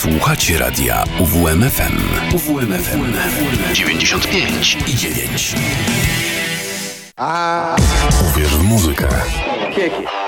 Słuchacie radia UWMFM. UWMFM 95 i 9. A... Uwierz w muzykę. Kieki.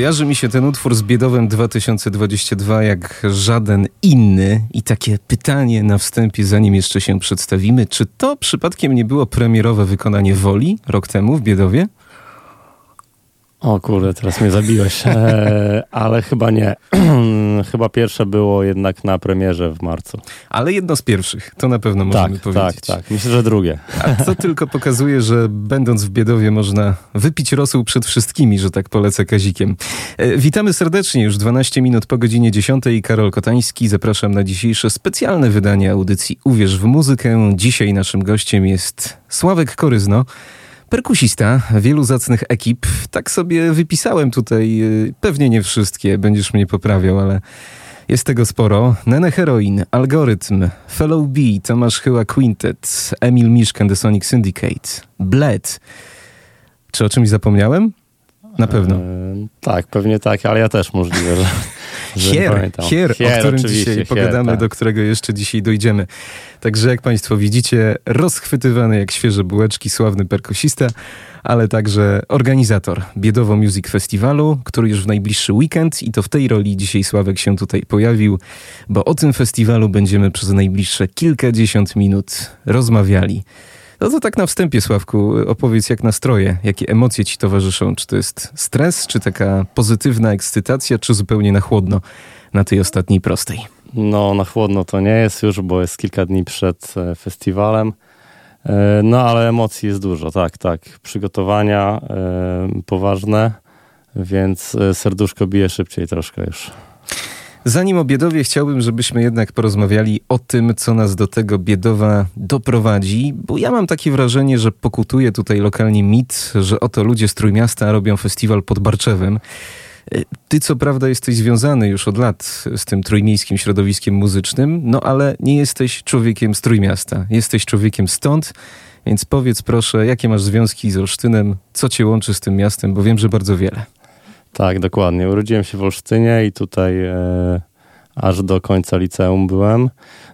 Kojarzy mi się ten utwór z Biedowem 2022 jak żaden inny i takie pytanie na wstępie, zanim jeszcze się przedstawimy, czy to przypadkiem nie było premierowe wykonanie Woli rok temu w Biedowie? O kurde, teraz mnie zabiłeś. E, ale chyba nie. chyba pierwsze było jednak na premierze w marcu. Ale jedno z pierwszych, to na pewno możemy tak, powiedzieć. Tak, tak. Myślę, że drugie. A to tylko pokazuje, że będąc w Biedowie można wypić rosół przed wszystkimi, że tak polecę kazikiem. E, witamy serdecznie, już 12 minut po godzinie 10. Karol Kotański. Zapraszam na dzisiejsze specjalne wydanie audycji Uwierz w muzykę. Dzisiaj naszym gościem jest Sławek Koryzno. Perkusista wielu zacnych ekip. Tak sobie wypisałem tutaj, y, pewnie nie wszystkie, będziesz mnie poprawiał, ale jest tego sporo. Nene Heroin, Algorytm, Fellow B, Tomasz Chyła Quintet, Emil Miszkan, The Sonic Syndicate, Bled. Czy o czymś zapomniałem? Na pewno. Eee, tak, pewnie tak, ale ja też możliwe, że, że Hier, hier, hier, o którym dzisiaj pogadamy, tak. do którego jeszcze dzisiaj dojdziemy. Także jak Państwo widzicie, rozchwytywany jak świeże bułeczki, sławny perkusista, ale także organizator Biedowo Music Festiwalu, który już w najbliższy weekend i to w tej roli dzisiaj Sławek się tutaj pojawił, bo o tym festiwalu będziemy przez najbliższe kilkadziesiąt minut rozmawiali. No to tak na wstępie, Sławku, opowiedz jak nastroje, jakie emocje ci towarzyszą. Czy to jest stres, czy taka pozytywna ekscytacja, czy zupełnie na chłodno na tej ostatniej prostej? No, na chłodno to nie jest już, bo jest kilka dni przed e, festiwalem. E, no, ale emocji jest dużo, tak, tak. Przygotowania e, poważne, więc serduszko bije szybciej troszkę już. Zanim o Biedowie chciałbym, żebyśmy jednak porozmawiali o tym, co nas do tego Biedowa doprowadzi, bo ja mam takie wrażenie, że pokutuje tutaj lokalnie mit, że oto ludzie z Trójmiasta robią festiwal pod Barczewem. Ty co prawda jesteś związany już od lat z tym trójmiejskim środowiskiem muzycznym, no ale nie jesteś człowiekiem z Trójmiasta. Jesteś człowiekiem stąd, więc powiedz proszę, jakie masz związki z Olsztynem, co cię łączy z tym miastem, bo wiem, że bardzo wiele. Tak, dokładnie. Urodziłem się w Olsztynie i tutaj e, aż do końca liceum byłem.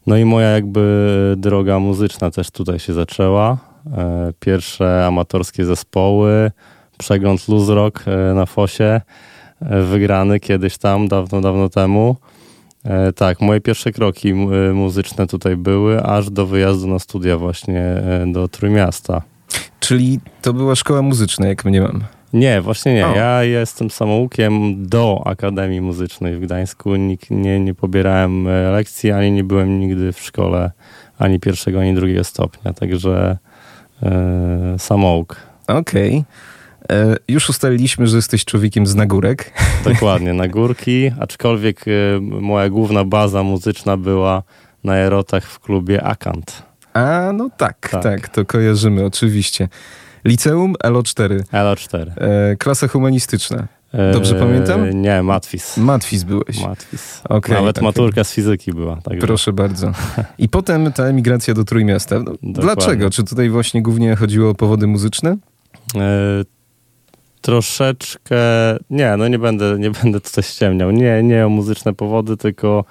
No i moja jakby droga muzyczna też tutaj się zaczęła. E, pierwsze amatorskie zespoły, przegląd Luz Rock e, na Fosie, e, wygrany kiedyś tam, dawno, dawno temu. E, tak, moje pierwsze kroki e, muzyczne tutaj były, aż do wyjazdu na studia właśnie do Trójmiasta. Czyli to była szkoła muzyczna, jak mnie mam. Nie, właśnie nie. O. Ja jestem samoukiem do Akademii Muzycznej w Gdańsku. Nikt, nie, nie pobierałem e, lekcji, ani nie byłem nigdy w szkole ani pierwszego, ani drugiego stopnia. Także e, samouk. Okej. Okay. E, już ustaliliśmy, że jesteś człowiekiem z nagórek. Dokładnie, nagórki, aczkolwiek moja główna baza muzyczna była na erotach w klubie Akant. A, no tak, tak, tak to kojarzymy oczywiście. Liceum LO4. LO4. E, klasa humanistyczna. Dobrze e, pamiętam? Nie, Matwis. Matwis byłeś. Matwis. Okay, Nawet okay. maturka z fizyki była. Także. Proszę bardzo. I potem ta emigracja do Trójmiasta. No, dlaczego? Czy tutaj właśnie głównie chodziło o powody muzyczne? E, troszeczkę... Nie, no nie będę, nie będę tutaj ściemniał. Nie, nie o muzyczne powody, tylko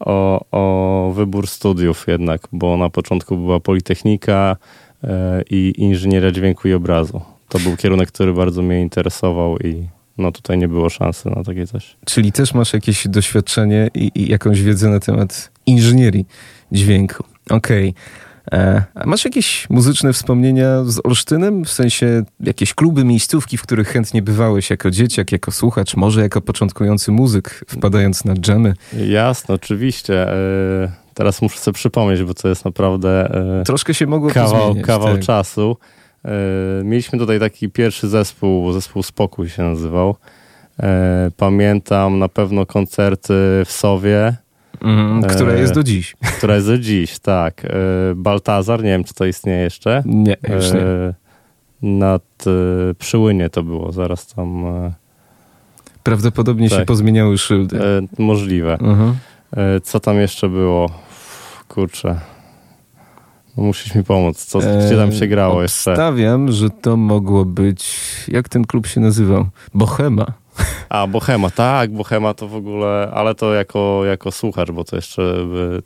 o, o wybór studiów jednak, bo na początku była Politechnika, i inżynieria dźwięku i obrazu. To był kierunek, który bardzo mnie interesował i no tutaj nie było szansy na takie coś. Czyli też masz jakieś doświadczenie i, i jakąś wiedzę na temat inżynierii dźwięku. Okej. Okay. E, a masz jakieś muzyczne wspomnienia z Olsztynem? W sensie jakieś kluby, miejscówki, w których chętnie bywałeś jako dzieciak, jako słuchacz, może jako początkujący muzyk, wpadając na dżemy? Jasne, oczywiście. E, Teraz muszę sobie przypomnieć, bo to jest naprawdę e, Troszkę się mogło kawał, kawał tak. czasu. E, mieliśmy tutaj taki pierwszy zespół, zespół Spokój się nazywał. E, pamiętam na pewno koncerty w Sowie. Mm, która jest do dziś. Która jest do dziś, tak. Baltazar, nie wiem, czy to istnieje jeszcze. Nie, już nie. Nad Przyłynie to było, zaraz tam... Prawdopodobnie tak. się pozmieniały szyldy. Możliwe. Uh mhm. -huh. E, co tam jeszcze było? Kurczę. No musisz mi pomóc. Co, gdzie tam się grało jeszcze? Stawiam, że to mogło być... Jak ten klub się nazywał? Bohema. A, Bohema, tak, Bohema to w ogóle, ale to jako, jako słuchacz, bo to jeszcze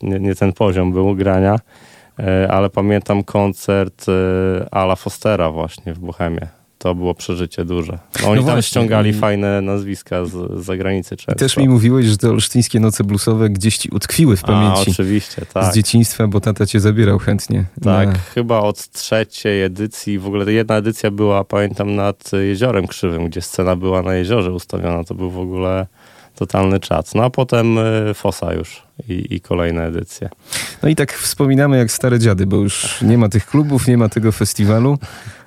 nie, nie ten poziom był grania, e, ale pamiętam koncert e, Ala Fostera właśnie w Bohemie. To było przeżycie duże. No, oni no tam ściągali fajne nazwiska z, z zagranicy często. Też mi mówiłeś, że te olsztyńskie noce bluesowe gdzieś ci utkwiły w pamięci. A, oczywiście, tak. Z dzieciństwa, bo tata cię zabierał chętnie. Tak, na... chyba od trzeciej edycji, w ogóle jedna edycja była, pamiętam, nad Jeziorem Krzywym, gdzie scena była na jeziorze ustawiona. To był w ogóle totalny czat. No a potem y, Fosa już i, i, kolejne edycje. No i tak wspominamy jak stare dziady, bo już nie ma tych klubów, nie ma tego festiwalu,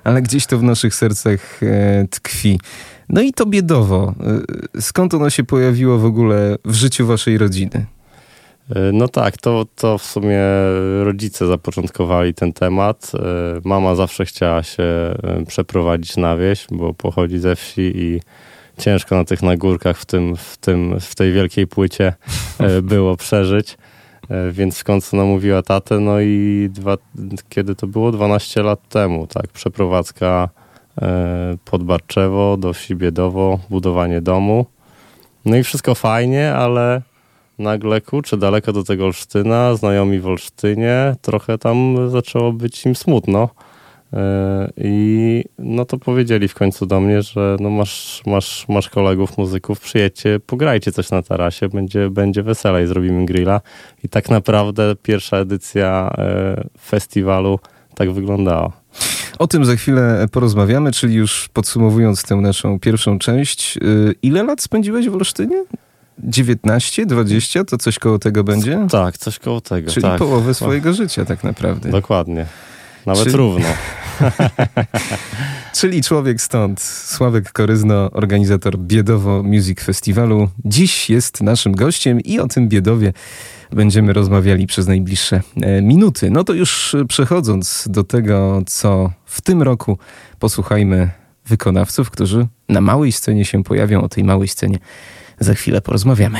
ale gdzieś to w naszych sercach e, tkwi. No i to biedowo. E, skąd ono się pojawiło w ogóle w życiu waszej rodziny? E, no tak, to, to w sumie rodzice zapoczątkowali ten temat. Mama zawsze chciała się przeprowadzić na wieś, bo pochodzi ze wsi i ciężko na tych nagórkach w, tym, w, tym, w tej wielkiej płycie było przeżyć. E, więc w końcu namówiła tatę, no i dwa, kiedy to było? 12 lat temu, tak, przeprowadzka e, pod Barczewo do wsi Biedowo, budowanie domu. No i wszystko fajnie, ale nagle kurczę, daleko do tego Olsztyna, znajomi w Olsztynie, trochę tam zaczęło być im smutno. E, I no to powiedzieli w końcu do mnie, że no masz, masz, masz kolegów, muzyków, przyjedźcie, pograjcie coś na tarasie, będzie, będzie weselej, zrobimy grilla. I tak naprawdę pierwsza edycja e, festiwalu tak wyglądała. O tym za chwilę porozmawiamy, czyli już podsumowując tę naszą pierwszą część. E, ile lat spędziłeś w Olsztynie? 19, 20, to coś koło tego będzie? Tak, coś koło tego. Czyli tak. połowę swojego życia tak naprawdę. Dokładnie. Nawet Czyli... równo. Czyli człowiek stąd, Sławek Koryzno, organizator Biedowo Music Festiwalu. Dziś jest naszym gościem i o tym Biedowie będziemy rozmawiali przez najbliższe e, minuty. No to już przechodząc do tego, co w tym roku, posłuchajmy wykonawców, którzy na małej scenie się pojawią. O tej małej scenie za chwilę porozmawiamy.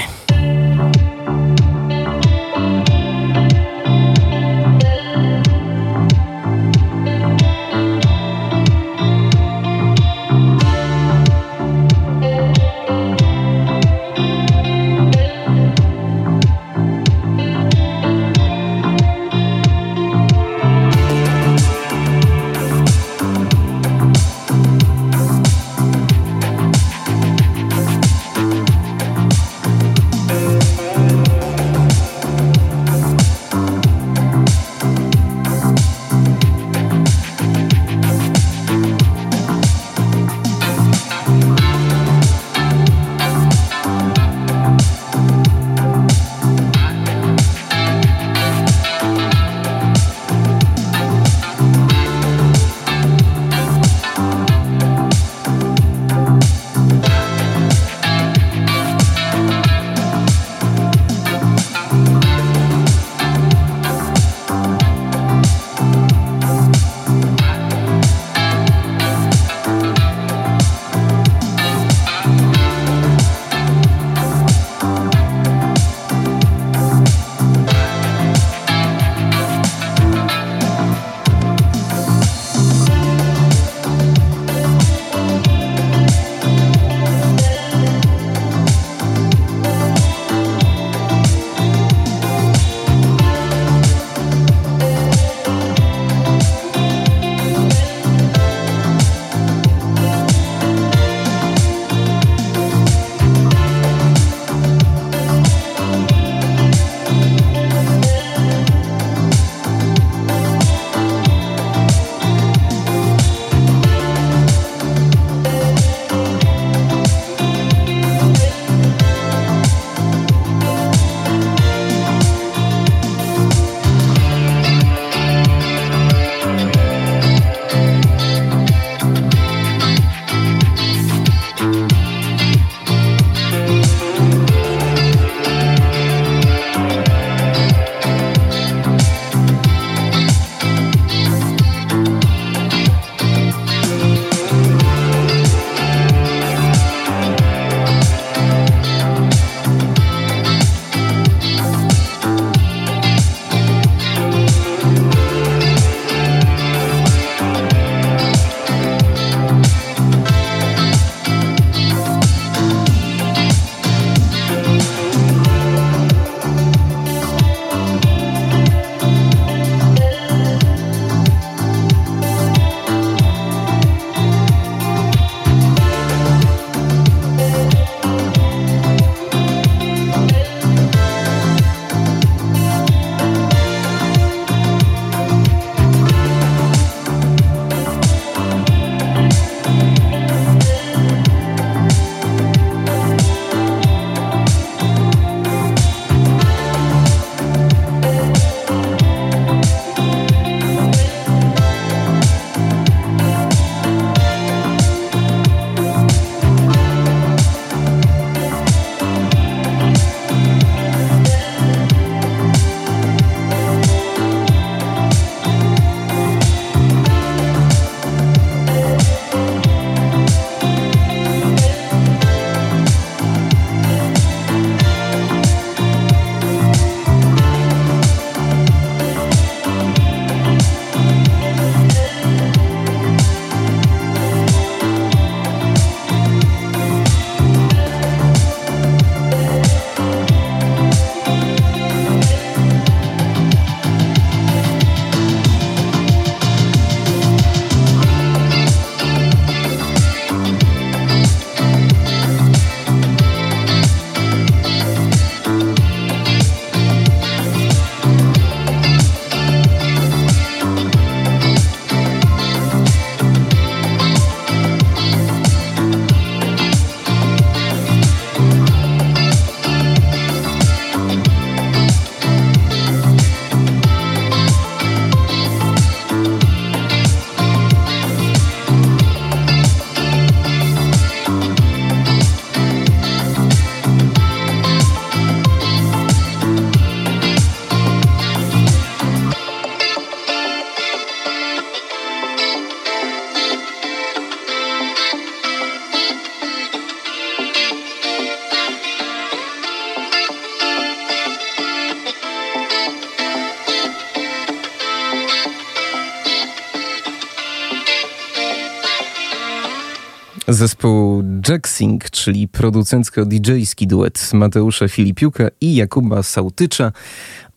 Zespół Jacksing, czyli producencko-DJ-ski duet Mateusza Filipiuka i Jakuba Sautycza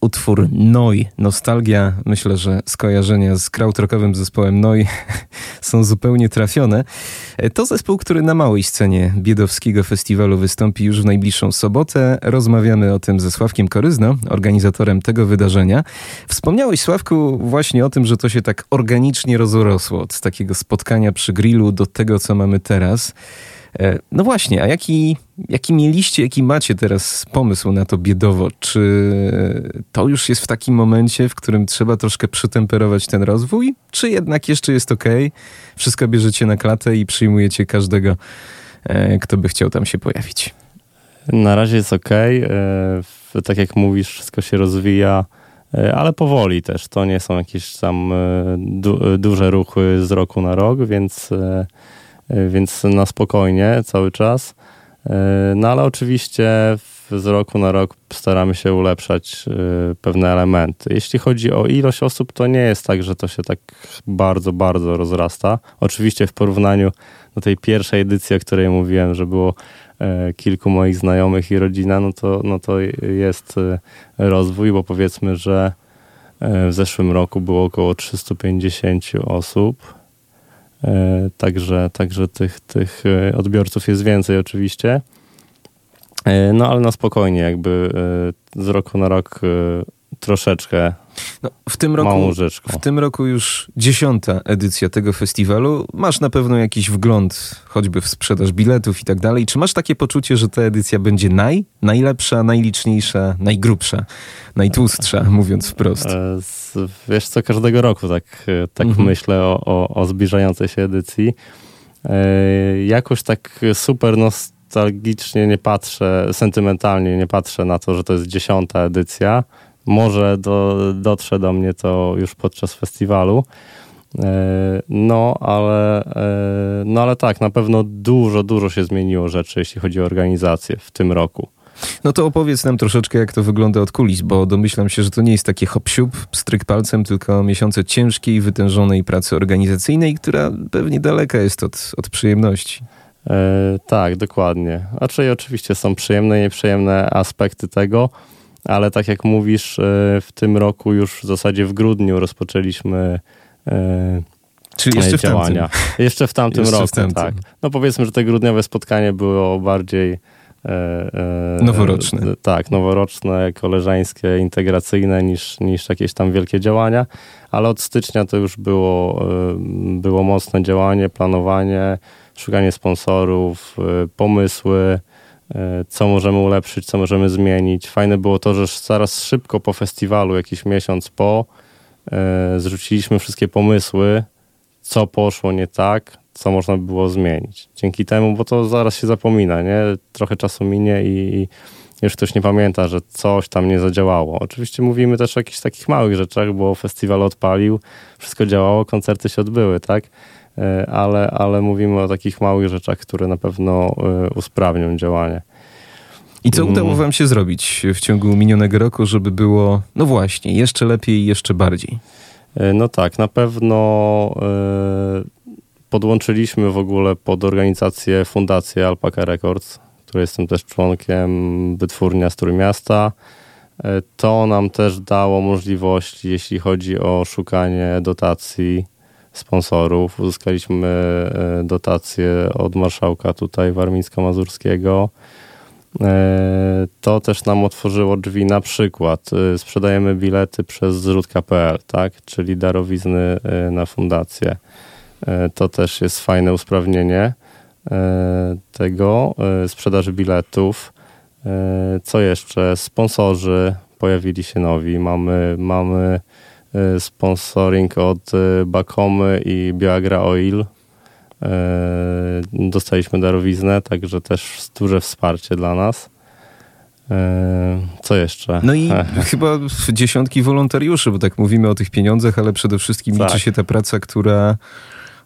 utwór Noi. Nostalgia, myślę, że skojarzenia z krautrockowym zespołem Noi są zupełnie trafione. To zespół, który na małej scenie Biedowskiego Festiwalu wystąpi już w najbliższą sobotę. Rozmawiamy o tym ze Sławkiem Koryzno, organizatorem tego wydarzenia. Wspomniałeś, Sławku, właśnie o tym, że to się tak organicznie rozrosło od takiego spotkania przy grillu do tego, co mamy teraz. E, no właśnie, a jaki, jaki mieliście, jaki macie teraz pomysł na to biedowo? Czy to już jest w takim momencie, w którym trzeba troszkę przytemperować ten rozwój? Czy jednak jeszcze jest ok? Wszystko bierzecie na klatę i przyjmujecie każdego, e, kto by chciał tam się pojawić? Na razie jest ok. E, tak jak mówisz, wszystko się rozwija ale powoli też. To nie są jakieś tam du duże ruchy z roku na rok, więc więc na spokojnie cały czas. E, no ale oczywiście z roku na rok staramy się ulepszać e, pewne elementy. Jeśli chodzi o ilość osób, to nie jest tak, że to się tak bardzo, bardzo rozrasta. Oczywiście w porównaniu do tej pierwszej edycji, o której mówiłem, że było kilku moich znajomych i rodzina, no to, no to jest rozwój, bo powiedzmy, że w zeszłym roku było około 350 osób E, także, także tych, tych e, odbiorców jest więcej oczywiście. E, no ale na spokojnie, jakby z roku na rok troszeczkę no, w tym roku, W tym roku już dziesiąta edycja tego festiwalu. Masz na pewno jakiś wgląd, choćby w sprzedaż biletów i tak dalej. Czy masz takie poczucie, że ta edycja będzie naj, najlepsza, najliczniejsza, najgrubsza, najtłustsza, mówiąc wprost? E, wiesz co, każdego roku tak, e, tak mhm. myślę o, o, o zbliżającej się edycji. E, jakoś tak super nostalgicznie nie patrzę, sentymentalnie nie patrzę na to, że to jest dziesiąta edycja może do, dotrze do mnie to już podczas festiwalu. E, no ale, e, no, ale tak, na pewno dużo, dużo się zmieniło rzeczy, jeśli chodzi o organizację w tym roku. No to opowiedz nam troszeczkę, jak to wygląda od kulis, bo domyślam się, że to nie jest takie hop-siup, stryk palcem, tylko miesiące ciężkiej, wytężonej pracy organizacyjnej, która pewnie daleka jest od, od przyjemności. E, tak, dokładnie. Znaczy oczywiście są przyjemne i nieprzyjemne aspekty tego, ale tak jak mówisz, e, w tym roku już w zasadzie w grudniu rozpoczęliśmy e, Czyli jeszcze działania. W jeszcze w tamtym jeszcze roku, w tamtym. tak. No powiedzmy, że te grudniowe spotkanie było bardziej e, noworoczne. tak, noworoczne, koleżeńskie, integracyjne niż, niż jakieś tam wielkie działania, ale od stycznia to już było, było mocne działanie, planowanie, szukanie sponsorów, pomysły, co możemy ulepszyć, co możemy zmienić. Fajne było to, że zaraz szybko po festiwalu, jakiś miesiąc po, e, zrzuciliśmy wszystkie pomysły, co poszło nie tak, co można by było zmienić. Dzięki temu, bo to zaraz się zapomina, nie? Trochę czasu minie i, już ktoś nie pamięta, że coś tam nie zadziałało. Oczywiście mówimy też o jakichś takich małych rzeczach, bo festiwal odpalił, wszystko działało, koncerty się odbyły, tak? E, ale, ale mówimy o takich małych rzeczach, które na pewno e, usprawnią działanie. I co udało mm. wam się zrobić w ciągu minionego roku, żeby było, no właśnie, jeszcze lepiej i jeszcze bardziej? E, no tak, na pewno podłączyliśmy w ogóle pod organizację Fundację Alpaka Records, której jestem też członkiem, wytwórnia z Trójmiasta. To nam też dało możliwości, jeśli chodzi o szukanie dotacji sponsorów. Uzyskaliśmy e, dotacje od marszałka tutaj warmińsko-mazurskiego. E, to też nam otworzyło drzwi na przykład. E, sprzedajemy bilety przez zrzutka.pl, tak? czyli darowizny na fundację. To też jest fajne usprawnienie tego, sprzedaży biletów. Co jeszcze? Sponsorzy pojawili się nowi. Mamy, mamy sponsoring od e, Bakomy i Bioagra Oil. E, dostaliśmy darowiznę, także też duże wsparcie dla nas. Co jeszcze? No i chyba dziesiątki wolontariuszy, bo tak mówimy o tych pieniądzach, ale przede wszystkim tak. liczy się ta praca, która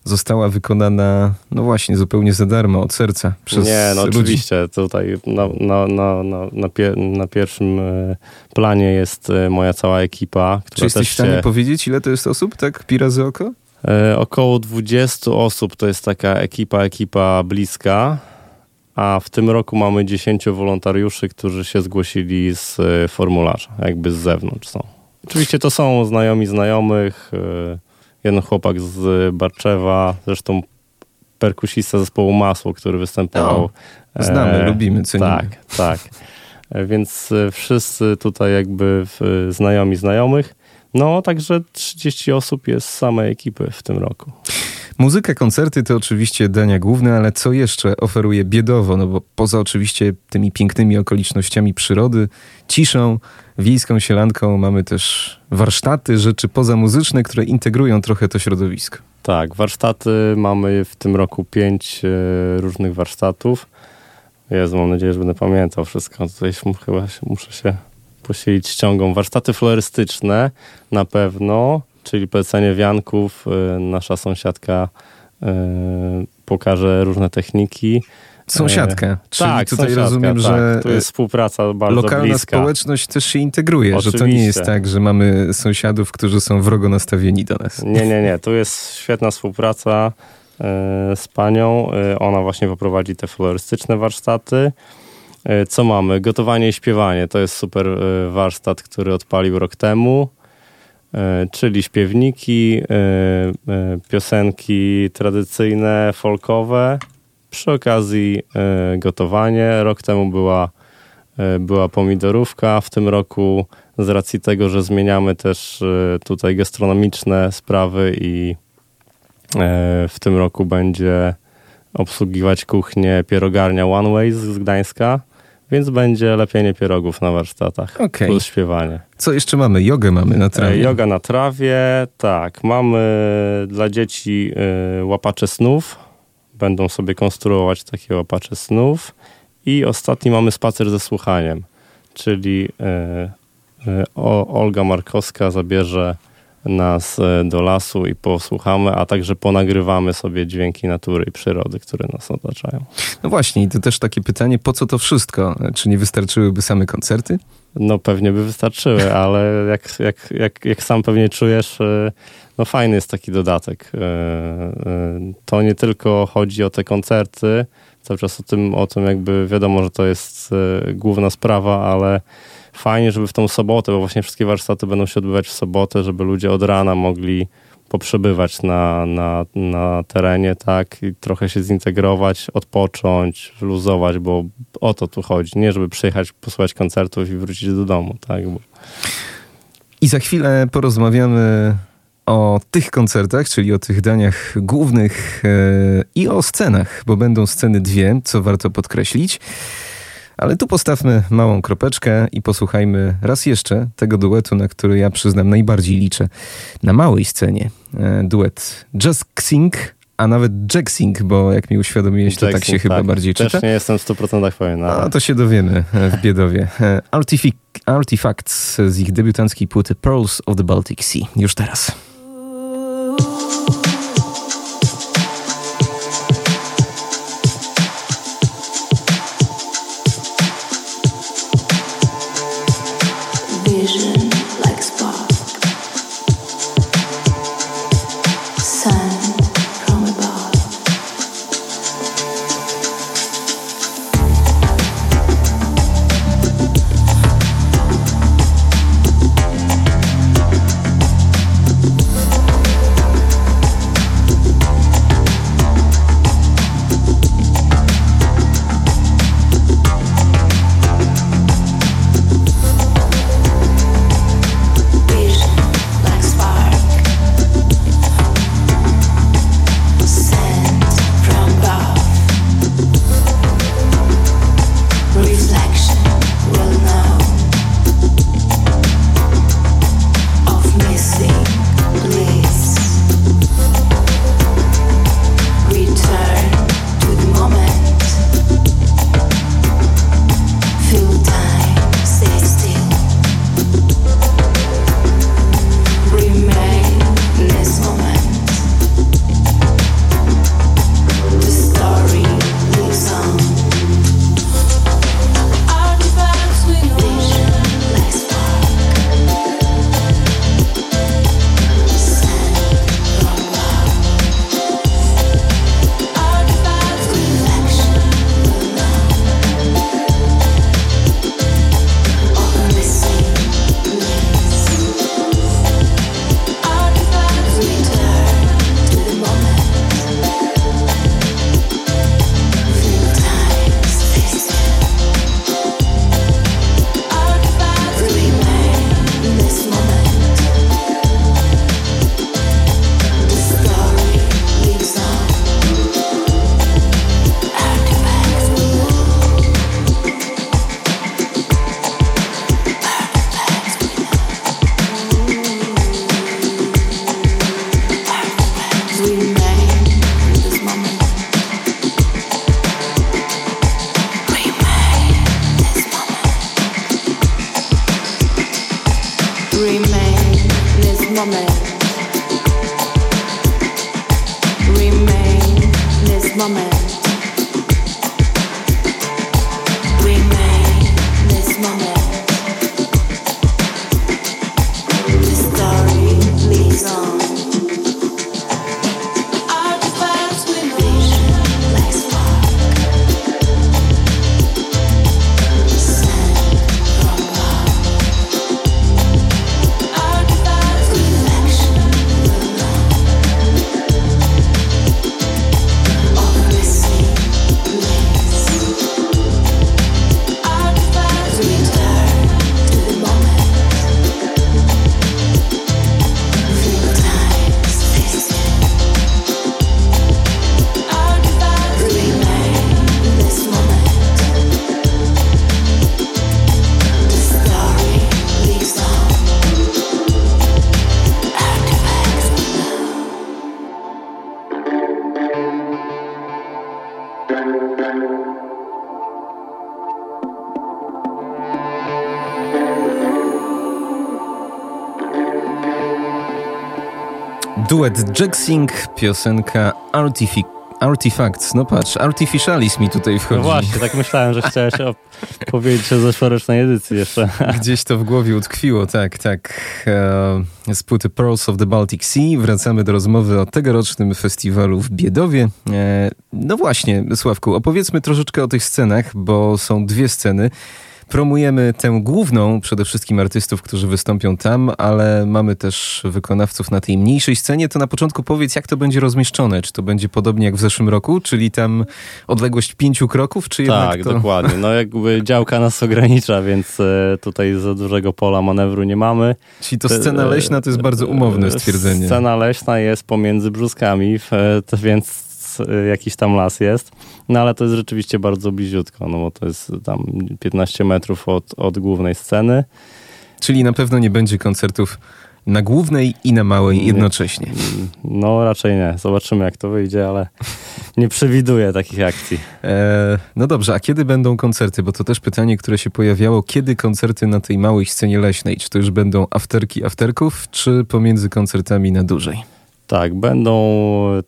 została wykonana, no właśnie, zupełnie za darmo, od serca. Przez Nie, no ludzi. oczywiście. Tutaj na, na, na, na, na, pier na pierwszym e, planie jest e, moja cała ekipa. Która Czy jesteś w stanie się... powiedzieć, ile to jest osób, tak? Pi razy oko? E, około 20 osób to jest taka ekipa, ekipa bliska, a w tym roku mamy 10 wolontariuszy, którzy się zgłosili z e, formularza, jakby z zewnątrz są. Oczywiście to są znajomi znajomych, e, jeden chłopak z Barczewa, zresztą perkusista zespołu Masło, który występował. No, znamy, e, lubimy, cenimy. Tak, tak. E, więc wszyscy tutaj jakby znajomi znajomych. No, także 30 osób jest z samej ekipy w tym roku. Muzyka, koncerty to oczywiście dania główne, ale co jeszcze oferuje Biedowo? No bo poza oczywiście tymi pięknymi okolicznościami przyrody, ciszą, wiejską sielanką mamy też warsztaty, rzeczy pozamuzyczne, które integrują trochę to środowisko. Tak, warsztaty mamy w tym roku pięć e, różnych warsztatów. Jezu, mam nadzieję, że będę pamiętał wszystko. Tutaj chyba muszę się posilić ściągą. Warsztaty florystyczne na pewno, czyli plecenie wianków. E, nasza sąsiadka e, pokaże różne techniki. Sąsiadkę. E, czyli tak, tutaj rozumiem, tak. że to jest współpraca bardzo lokalna bliska. społeczność też się integruje, Oczywiście. że to nie jest tak, że mamy sąsiadów, którzy są wrogo nastawieni do nas. Nie, nie, nie. Tu jest świetna współpraca z panią. Ona właśnie poprowadzi te florystyczne warsztaty. E, co mamy? Gotowanie i śpiewanie. To jest super e, warsztat, który odpalił rok temu. E, czyli śpiewniki, piosenki tradycyjne, folkowe. Przy okazji gotowanie. Rok temu była, była pomidorówka. W tym roku z racji tego, że zmieniamy też tutaj gastronomiczne sprawy i w tym roku będzie obsługiwać kuchnię pierogarnia One Ways z Gdańska. Więc będzie lepienie pierogów na warsztatach. Okay. Plus śpiewanie. Co jeszcze mamy? Jogę mamy na trawie. E, yoga na trawie, tak. Mamy dla dzieci łapacze snów. Będą sobie konstruować takie łapacze snów. I ostatni mamy spacer ze słuchaniem. Czyli y, y, Olga Markowska zabierze nas e, do lasu i posłuchamy, a także ponagrywamy sobie dźwięki natury i przyrody, które nas otaczają. No właśnie, i to też takie pytanie, po co to wszystko? Czy nie wystarczyłyby same koncerty? No pewnie by wystarczyły, ale jak, jak, jak, jak sam pewnie czujesz, e, no fajny jest taki dodatek. E, to nie tylko chodzi o te koncerty, cały czas o tym, o tym jakby wiadomo, że to jest główna sprawa, ale fajnie, żeby w tą sobotę, bo właśnie wszystkie warsztaty będą się odbywać w sobotę, żeby ludzie od rana mogli poprzebywać na, na, na terenie, tak, i trochę się zintegrować, odpocząć, wyluzować, bo o to tu chodzi. Nie, żeby przyjechać, posłuchać koncertów i wrócić do domu, tak. I za chwilę porozmawiamy o tych koncertach, czyli o tych daniach głównych yy, i o scenach, bo będą sceny dwie, co warto podkreślić. Ale tu postawmy małą kropeczkę i posłuchajmy raz jeszcze tego duetu, na który ja przyznam najbardziej liczę. Na małej scenie e, duet Just Sing, a nawet Jack Sing, bo jak mi uświadomiłeś, to tak się tak. chyba bardziej czyta. Też nie jestem w 100% pewien. Ale... No to się dowiemy e, w Biedowie. E, Artifacts z ich debiutanckiej płyty Pearls of the Baltic Sea. Już teraz. Duet Jacksing, piosenka Artific Artifacts. No patrz, Artificialis mi tutaj wchodzi. No właśnie, tak myślałem, że chciałeś powiedzieć o zeszłorocznej edycji jeszcze. Gdzieś to w głowie utkwiło, tak, tak. E, z płyty Pearls of the Baltic Sea wracamy do rozmowy o tegorocznym festiwalu w Biedowie. E, no właśnie, Sławku, opowiedzmy troszeczkę o tych scenach, bo są dwie sceny. Promujemy tę główną, przede wszystkim artystów, którzy wystąpią tam, ale mamy też wykonawców na tej mniejszej scenie. To na początku powiedz, jak to będzie rozmieszczone. Czy to będzie podobnie jak w zeszłym roku, czyli tam odległość pięciu kroków, czy jednak Tak, to... dokładnie. No jakby działka nas ogranicza, więc e, tutaj za dużego pola manewru nie mamy. Czyli to scena leśna to jest bardzo umowne stwierdzenie. Scena leśna jest pomiędzy brzuskami, więc jakiś tam las jest. No ale to jest rzeczywiście bardzo bliziutko, no bo to jest tam 15 metrów od, od głównej sceny. Czyli na pewno nie będzie koncertów na głównej i na małej jednocześnie. No raczej nie. Zobaczymy jak to wyjdzie, ale nie przewiduję takich akcji. E, no dobrze, a kiedy będą koncerty? Bo to też pytanie, które się pojawiało. Kiedy koncerty na tej małej scenie leśnej? Czy to już będą afterki afterków, czy pomiędzy koncertami na dłużej? Tak, będą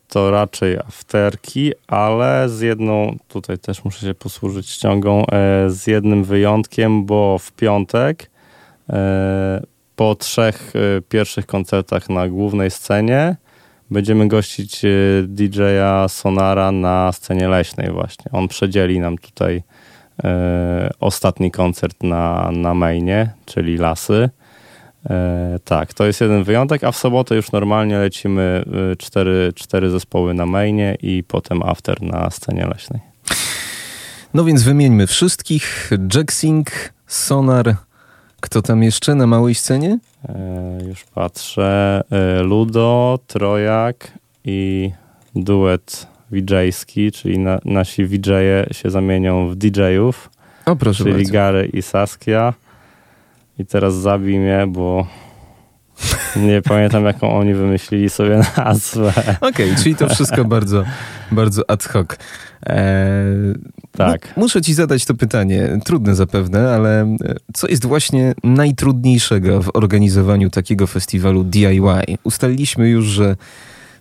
to raczej afterki, ale z jedną, tutaj też muszę się posłużyć ściągą, e, z jednym wyjątkiem, bo w piątek e, po trzech e, pierwszych koncertach na głównej scenie będziemy gościć DJ-a Sonara na scenie leśnej właśnie. On przedzieli nam tutaj ostatni koncert na, na mainie, czyli Lasy. E, tak, to jest jeden wyjątek, a w sobotę już normalnie lecimy y, cztery, cztery zespoły na mainie i potem after na scenie leśnej. No więc wymieńmy wszystkich. Jacksing, Sonar, kto tam jeszcze na małej scenie? E, już patrzę. E, Ludo, Trojak i duet VJ-ski, czyli na, nasi VJ-e się zamienią w DJ-ów. O, proszę czyli bardzo. Gary i Saskia. I teraz zabij mnie, bo nie pamiętam, jaką oni wymyślili sobie nazwę. Okej, okay, czyli to wszystko bardzo, bardzo ad hoc. Eee, tak. muszę ci zadać to pytanie, trudne zapewne, ale e, co jest właśnie najtrudniejszego w organizowaniu takiego festiwalu DIY? Ustaliliśmy już, że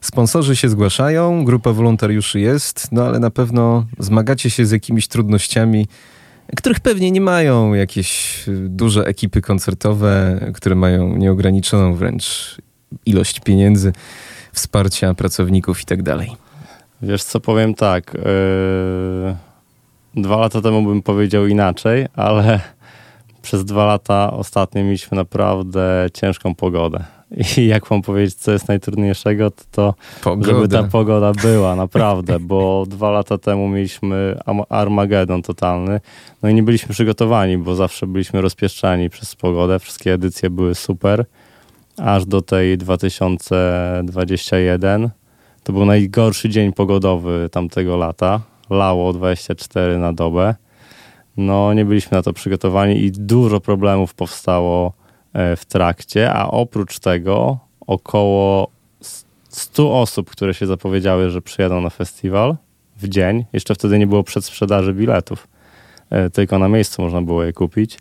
sponsorzy się zgłaszają, grupa wolontariuszy jest, no ale na pewno zmagacie się z jakimiś trudnościami, których pewnie nie mają jakieś y, duże ekipy koncertowe, które mają nieograniczoną wręcz ilość pieniędzy, wsparcia pracowników i tak dalej. Wiesz co, powiem tak. Yy, dwa lata temu bym powiedział inaczej, ale przez dwa lata ostatnio mieliśmy naprawdę ciężką pogodę. I jak mam powiedzieć, co jest najtrudniejszego, to to, żeby ta pogoda była, naprawdę, bo dwa lata temu mieliśmy Armagedon totalny, no i nie byliśmy przygotowani, bo zawsze byliśmy rozpieszczani przez pogodę, wszystkie edycje były super, aż do tej 2021. To był najgorszy dzień pogodowy tamtego lata, lało 24 na dobę. No, nie byliśmy na to przygotowani i dużo problemów powstało w trakcie, a oprócz tego około 100 osób, które się zapowiedziały, że przyjadą na festiwal w dzień. Jeszcze wtedy nie było przedsprzedaży biletów, e, tylko na miejscu można było je kupić.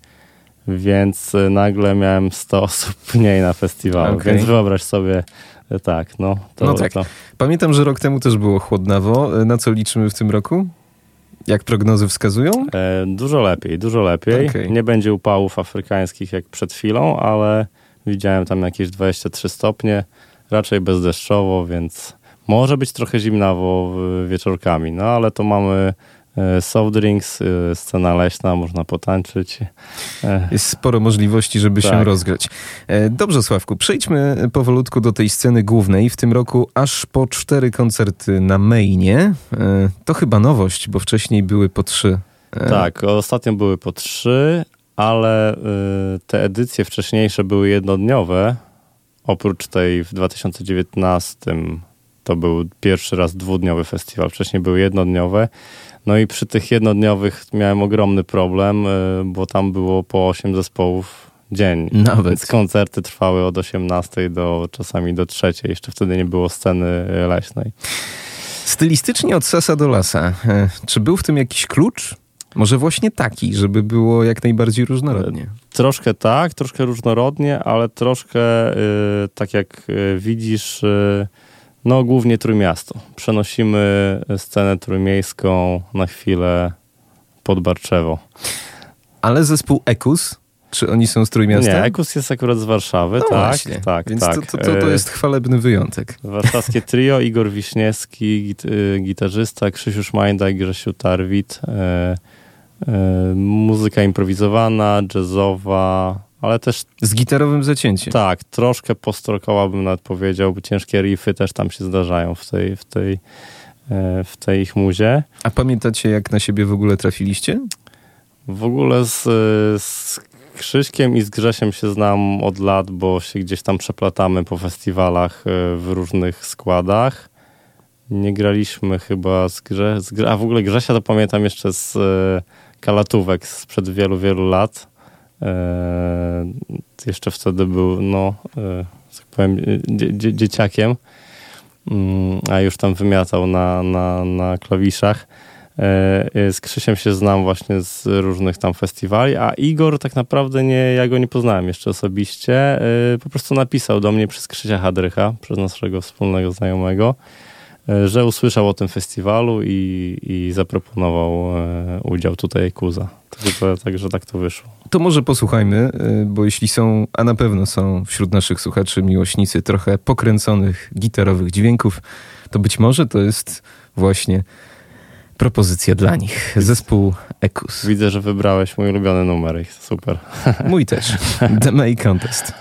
Więc e, nagle miałem 100 osób mniej na festiwalu. Okay. Więc wyobraź sobie Tak, no. To, no tak. To. Pamiętam, że rok temu też było chłodnawo. Na co liczymy w tym roku? Jak prognozy wskazują? E, dużo lepiej, dużo lepiej. Okay. Nie będzie upałów afrykańskich jak przed chwilą, ale widziałem tam jakieś 23 stopnie, raczej bezdeszczowo, więc może być trochę zimnawo wieczorkami, no ale to mamy soft drinks, e, scena leśna, można potańczyć. E, Jest sporo możliwości, żeby tak. się rozgrać. Dobrze, Sławku, przejdźmy powolutku do tej sceny głównej. W tym roku aż po cztery koncerty na mainie. To chyba nowość, bo wcześniej były po trzy. Tak, ostatnio były po trzy, ale te edycje wcześniejsze były jednodniowe. Oprócz tej w 2019 to był pierwszy raz dwudniowy festiwal. Wcześniej były jednodniowe. No i przy tych jednodniowych miałem ogromny problem, e, bo tam było po 8 zespołów dzień. Nawet. Więc koncerty trwały od 18 do czasami do 3. Jeszcze wtedy nie było sceny e, leśnej. Stylistycznie od sasa do lasa. E, czy był w tym jakiś klucz? Może właśnie taki, żeby było jak najbardziej różnorodnie. Troszkę tak, troszkę różnorodnie, ale troszkę tak jak widzisz, no, głównie Trójmiasto. Przenosimy scenę trójmiejską na chwilę pod Barczewo. Ale zespół Ekus, czy oni są z Trójmiasta? Nie, Ekus jest akurat z Warszawy, no tak, właśnie. tak, Więc tak. To, to, to, to, jest chwalebny wyjątek. Warszawskie trio, Igor Wiśniewski, git, y, gitarzysta, Krzysiu Szmajda i Grzesiu Tarwit. E, e, muzyka improwizowana, jazzowa, ale też... Z gitarowym zacięciem. Tak, troszkę postrokoła bym nawet powiedział, bo ciężkie riffy też tam się zdarzają w tej, w tej, e, w tej ich muzie. A pamiętacie, jak na siebie w ogóle trafiliście? W ogóle z, z Krzyśkiem i z Grzesiem się znam od lat, bo się gdzieś tam przeplatamy po festiwalach e, w różnych składach. Nie graliśmy chyba z Grze... Z, a w ogóle Grzesia to pamiętam jeszcze z e, Kalatówek sprzed wielu, wielu lat jeszcze wtedy był, no, e, tak powiem, dzie dzieciakiem, mm, a już tam wymiatał na, na, na klawiszach. E, z Krzysiem się znam właśnie z różnych tam festiwali, a Igor tak naprawdę nie, ja go nie poznałem jeszcze osobiście. Po prostu napisał do mnie przez Krzysia Hadrycha, przez naszego wspólnego znajomego, że usłyszał o tym festiwalu i, i zaproponował udział tutaj Kuza. Także, także tak to wyszło. To może posłuchajmy, y, bo jeśli są, a na pewno są wśród naszych słuchaczy miłośnicy trochę pokręconych gitarowych dźwięków, to być może to jest właśnie propozycja dla nich. Zespół Ekus. Widzę, że wybrałeś mój ulubiony numer. Super. Mój też. The May Contest.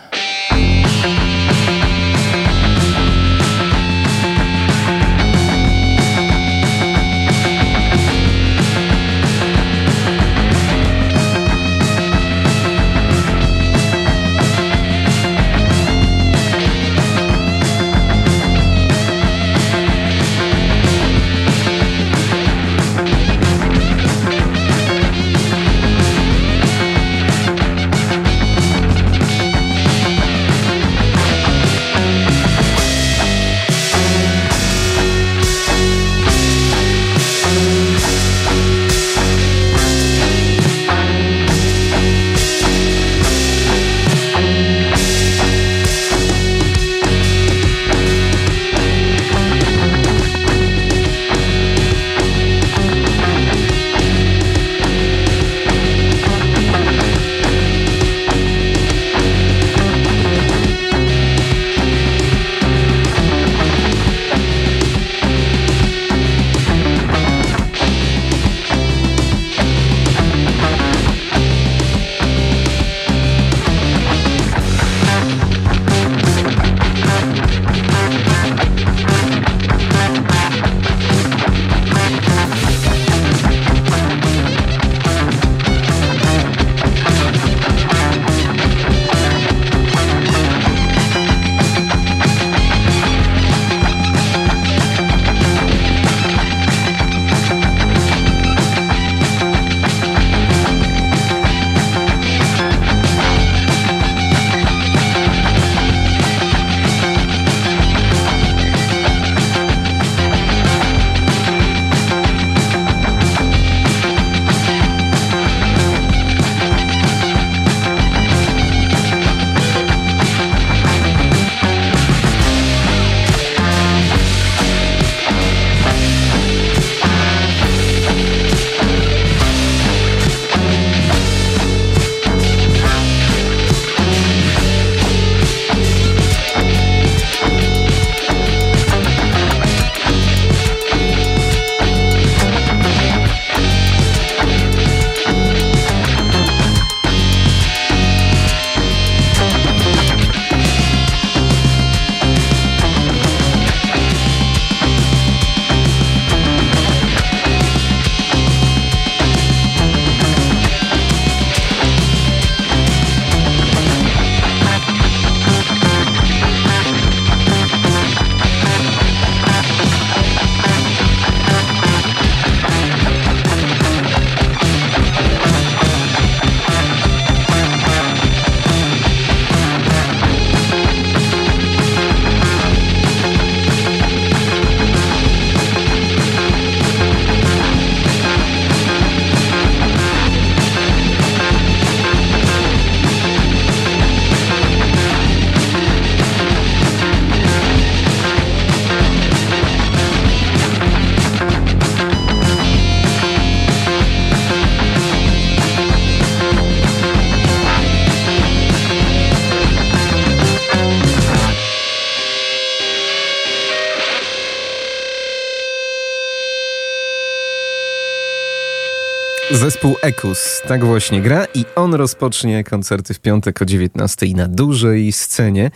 Zespół Ekus tak właśnie gra i on rozpocznie koncerty w piątek o 19 na dużej scenie.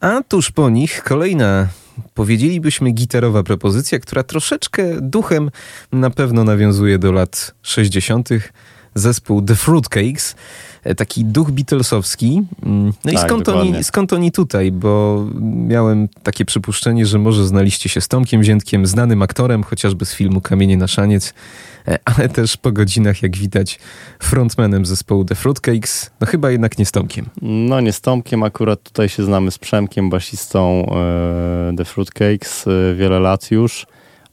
A tuż po nich kolejna powiedzielibyśmy gitarowa propozycja, która troszeczkę duchem na pewno nawiązuje do lat 60. Zespół The Fruitcakes, e, taki duch Beatlesowski. Mm, no tak, i skąd oni, skąd oni tutaj? Bo miałem takie przypuszczenie, że może znaliście się z Tomkiem Ziętkiem, znanym aktorem, chociażby z filmu Kamienie na szaniec. E, ale też po godzinach, jak widać, frontmanem zespołu The Fruitcakes, no chyba jednak nie z Tomkiem. No nie z Tomkiem, akurat tutaj się znamy z Przemkiem, basistą e, The Fruitcakes, e, wiele lat już.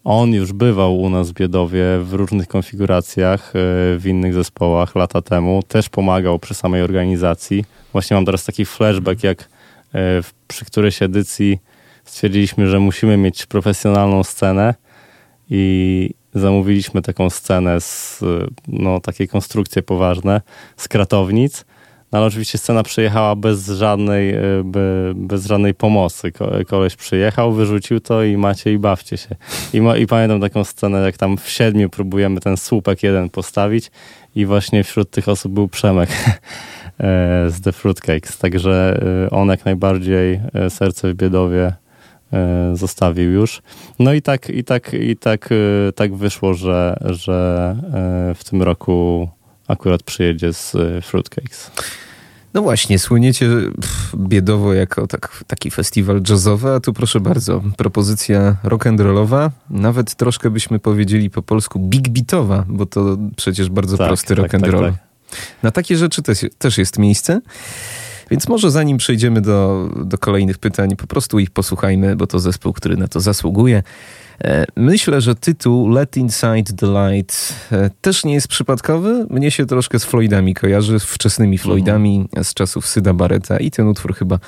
On już bywał u nas w Biedowie w różnych konfiguracjach, w innych zespołach lata temu. Też pomagał przy samej organizacji. Właśnie mam teraz taki flashback, jak przy którejś edycji stwierdziliśmy, że musimy mieć profesjonalną scenę i, zamówiliśmy taką scenę z, no, takie konstrukcje poważne z kratownic. No, ale oczywiście scena przyjechała bez żadnej, e, bez żadnej pomocy. Koleś przyjechał, wyrzucił to i macie i bawcie się. I, I pamiętam taką scenę, jak tam w siedmiu próbujemy ten słupek jeden postawić i właśnie wśród tych osób był Przemek e, z The Fruitcakes. Także e, on jak najbardziej serce w biedowie zostawił już. No i tak, i tak, i tak, e, tak wyszło, że, że e, w tym roku akurat przyjedzie z Fruitcakes. No właśnie, słyniecie biedowo jako tak, taki festiwal jazzowy, a tu proszę bardzo, propozycja rock'n'rollowa, nawet troszkę byśmy powiedzieli po polsku big beatowa, bo to przecież bardzo tak, prosty tak, rock'n'roll. Tak, tak, Na takie rzeczy też, też jest miejsce. Więc może zanim przejdziemy do, do kolejnych pytań, po prostu ich posłuchajmy, bo to zespół, który na to zasługuje. E, myślę, że tytuł Let Inside the Light e, też nie jest przypadkowy. Mnie się troszkę z Floydami kojarzy, z wczesnymi Floydami z czasów Syda Barretta i ten utwór chyba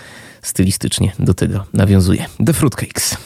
stylistycznie do tego nawiązuje. The Fruitcakes.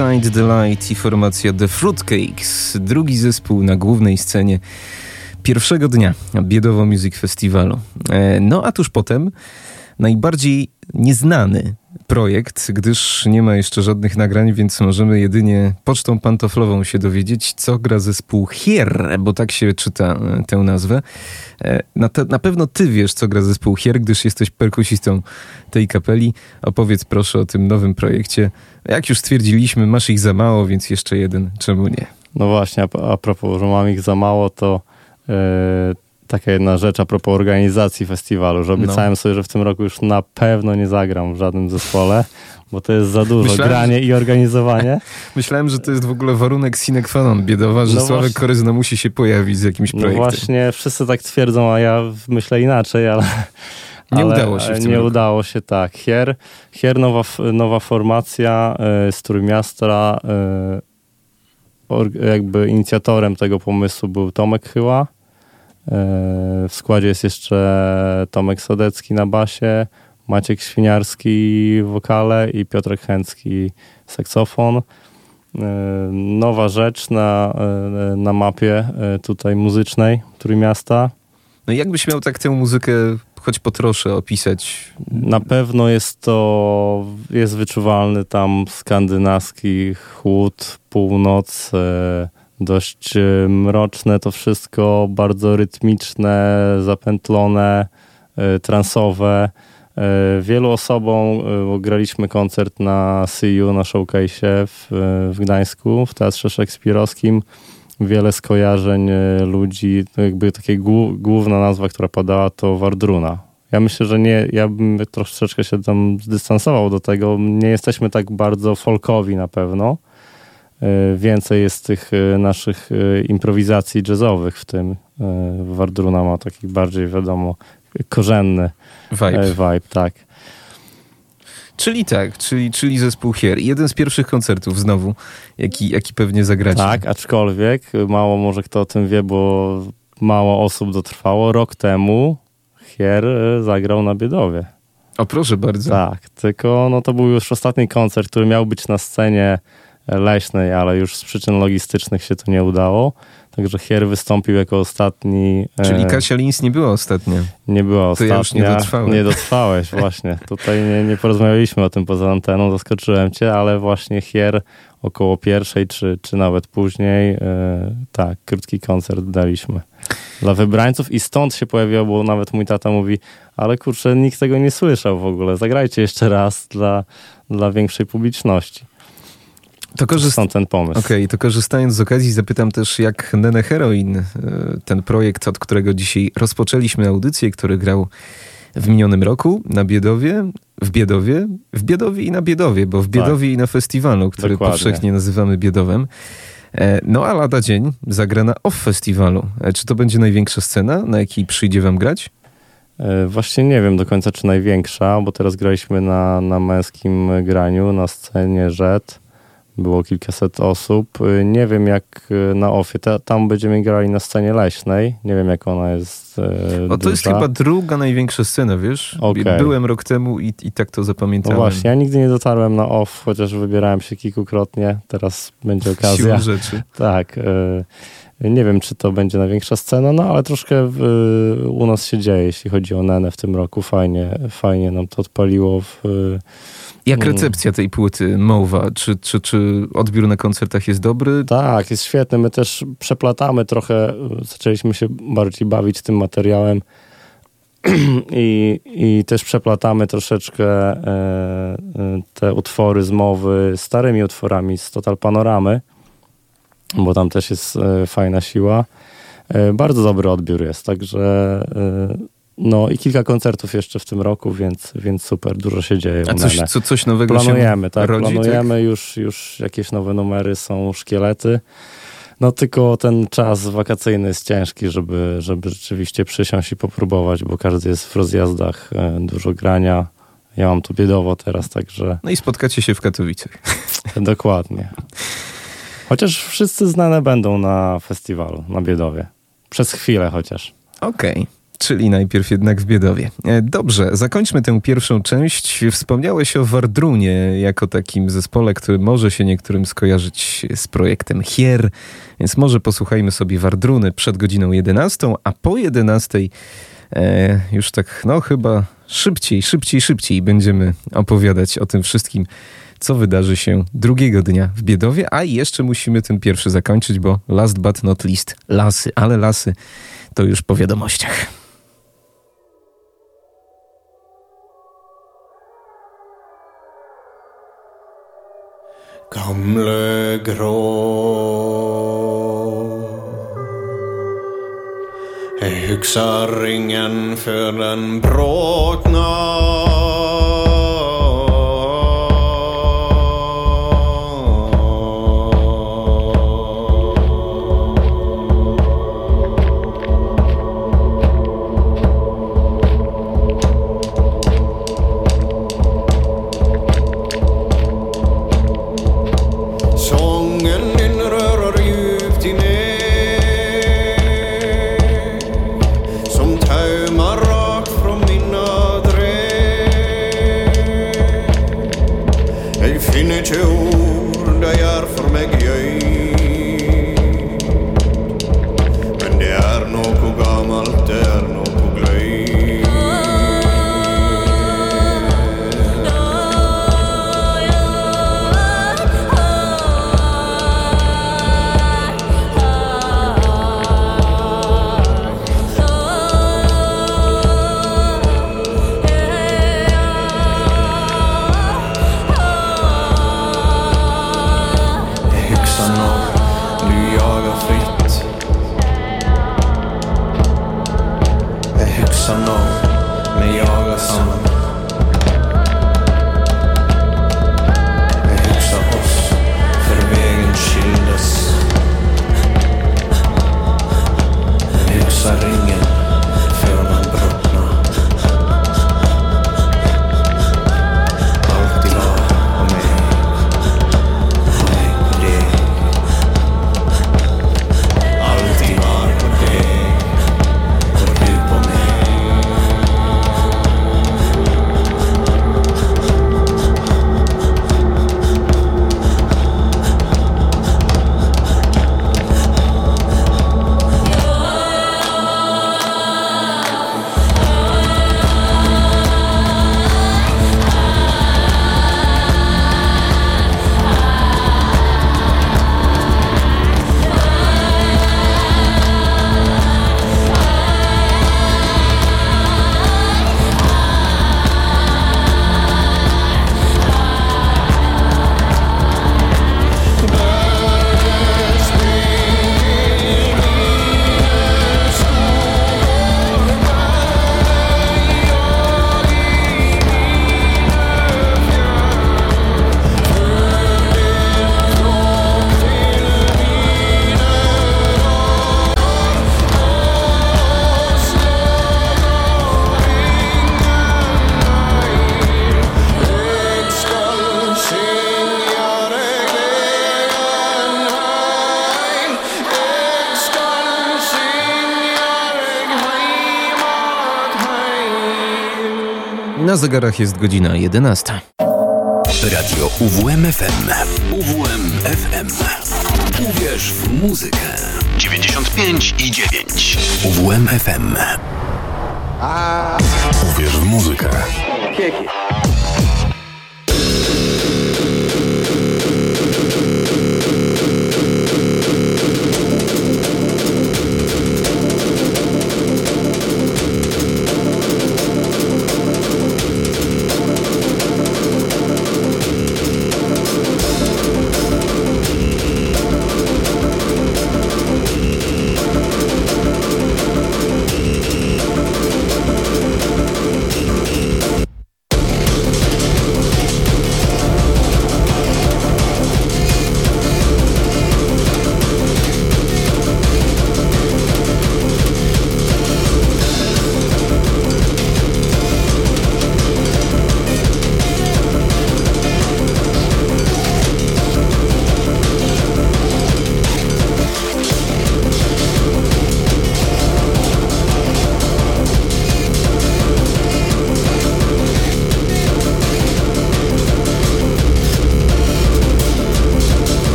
Inside the Light i formacja The Fruitcakes, drugi zespół na głównej scenie pierwszego dnia Biedowo Music Festiwalu. E, no a tuż potem najbardziej nieznany projekt, gdyż nie ma jeszcze żadnych nagrań, więc możemy jedynie pocztą pantoflową się dowiedzieć, co gra zespół Hier, bo tak się czyta e, tę nazwę. E, na, te, na pewno ty wiesz, co gra zespół Hier, gdyż jesteś perkusistą tej kapeli. Opowiedz proszę o tym nowym projekcie. Jak już stwierdziliśmy, masz ich za mało, więc jeszcze jeden. Czemu nie? No właśnie, a, propos, że mam ich za mało, to yy, taka jedna rzecz a propos organizacji festiwalu, że obiecałem no. sobie, że w tym roku już na pewno nie zagram w żadnym zespole, bo to jest za dużo, Myślałem, granie i organizowanie. Myślałem, że to jest w ogóle warunek sine qua non biedowa, że no Sławek Koryzna musi się pojawić z jakimś no projektem. No właśnie, wszyscy tak twierdzą, a ja myślę inaczej, ale... Nie ale udało się. nie roku. udało się, tak. Hier, Hier nowa, nowa formacja y, z Trójmiasta. Y, jakby inicjatorem tego pomysłu był Tomek Chyła. Y, w składzie jest jeszcze Tomek Sodecki na basie, Maciek Świniarski wokale i Piotrek Chęcki saksofon. Y, nowa rzecz na, y, na mapie tutaj muzycznej Trójmiasta. No jakbyś miał tak tę muzykę choć po trosze opisać? Na pewno jest to, jest wyczuwalny tam skandynawski chłód, północ, e, dość e, mroczne to wszystko, bardzo rytmiczne, zapętlone, e, transowe. Wielu osobom graliśmy koncert na See na showcase w, w Gdańsku, w Teatrze Szekspirowskim wiele skojarzeń ludzi, jakby takie główna nazwa, która padała to Wardruna. Ja myślę, że nie, ja bym troszeczkę się tam zdystansował do tego. Nie jesteśmy tak bardzo folkowi na pewno. E, więcej jest tych e, naszych improwizacji jazzowych w tym. Wardruna ma taki bardziej, wiadomo, korzenny vibe. vibe tak. Czyli tak, czyli, czyli zespół Hier. Jeden z pierwszych koncertów znowu, jaki, jaki pewnie zagracie. Tak, aczkolwiek mało może kto o tym wie, bo mało osób dotrwało. Rok temu Hier e, zagrał na Biedowie. O proszę bardzo. Tak, tylko no to był już ostatni koncert, który miał być na scenie leśnej, ale już z przyczyn logistycznych się to nie udało. Także Hier wystąpił jako ostatni. E, Czyli Kasia Lins nie była ostatnia. Nie była to ostatnia. Ja już nie dotrwałem. Nie dotrwałeś, właśnie. Tutaj nie, nie porozmawialiśmy o tym poza anteną, zaskoczyłem cię, ale właśnie Hier około pierwszej, czy, czy nawet później, e, tak, krótki koncert daliśmy dla wybrańców i stąd się pojawiło, bo nawet mój tata mówi, ale kurczę, nikt tego nie słyszał w ogóle, zagrajcie jeszcze raz dla, dla większej publiczności. To korzyst... Stąd ten pomysł. Okej, okay, to korzystając z okazji zapytam też, jak Nene Heroin, e, ten projekt, od którego dzisiaj rozpoczęliśmy audycję, który grał w minionym roku na Biedowie, w Biedowie, w Biedowie i na Biedowie, bo w tak. Biedowie tak. i na festiwalu, który Dokładnie. powszechnie nazywamy Biedowem. E, no a lada dzień zagra na off festiwalu. E, czy to będzie największa scena, na jakiej przyjdzie wam grać? Właśnie nie wiem do końca, czy największa, bo teraz graliśmy na, na męskim graniu, na scenie Rzet było kilkaset osób. Nie wiem jak y, na OFie, tam będziemy grali na scenie leśnej. Nie wiem jak ona jest. O, to jest chyba druga największa scena, wiesz? Okay. Byłem rok temu i, i tak to zapamiętałem. No właśnie, ja nigdy nie dotarłem na OFF, chociaż wybierałem się kilkukrotnie. Teraz będzie okazja. Siłą rzeczy. Tak. Y, nie wiem, czy to będzie największa scena, no ale troszkę w, u nas się dzieje, jeśli chodzi o Nenę w tym roku. Fajnie, fajnie nam to odpaliło w jak mm. recepcja tej płyty Mowa? Czy, czy, czy odbiór na koncertach jest dobry? Tak, jest świetny. My też przeplatamy trochę, zaczęliśmy się bardziej bawić tym materiałem i, i też przeplatamy troszeczkę e, e, te utwory z Mowy starymi utworami z Total Panoramy, bo tam też jest e, fajna siła. E, bardzo dobry odbiór jest, także e, no i kilka koncertów jeszcze w tym roku, więc, więc super, dużo się dzieje. A coś, co, coś nowego Planujemy, tak, rodzi, planujemy, tak? Już, już jakieś nowe numery, są szkielety. No tylko ten czas wakacyjny jest ciężki, żeby, żeby rzeczywiście przysiąść i popróbować, bo każdy jest w rozjazdach, e, dużo grania. Ja mam tu biedowo teraz, także... No i spotkacie się w Katowicach. Dokładnie. Chociaż wszyscy znane będą na festiwalu, na Biedowie. Przez chwilę chociaż. Okej. Okay. Czyli najpierw jednak w Biedowie. E, dobrze, zakończmy tę pierwszą część. Wspomniałeś o Wardrunie jako takim zespole, który może się niektórym skojarzyć z projektem Hier, więc może posłuchajmy sobie Wardruny przed godziną 11, a po 11 e, już tak, no chyba szybciej, szybciej, szybciej będziemy opowiadać o tym wszystkim, co wydarzy się drugiego dnia w Biedowie, a jeszcze musimy ten pierwszy zakończyć, bo last but not least lasy, ale lasy to już po wiadomościach. Humlegrå. Är hyxaringen för den bråknar zegarach jest godzina 11. Radio UWMFM. UWMFM. Uwierz w muzykę. 95 i 9. UWMFM. Uwierz w muzykę.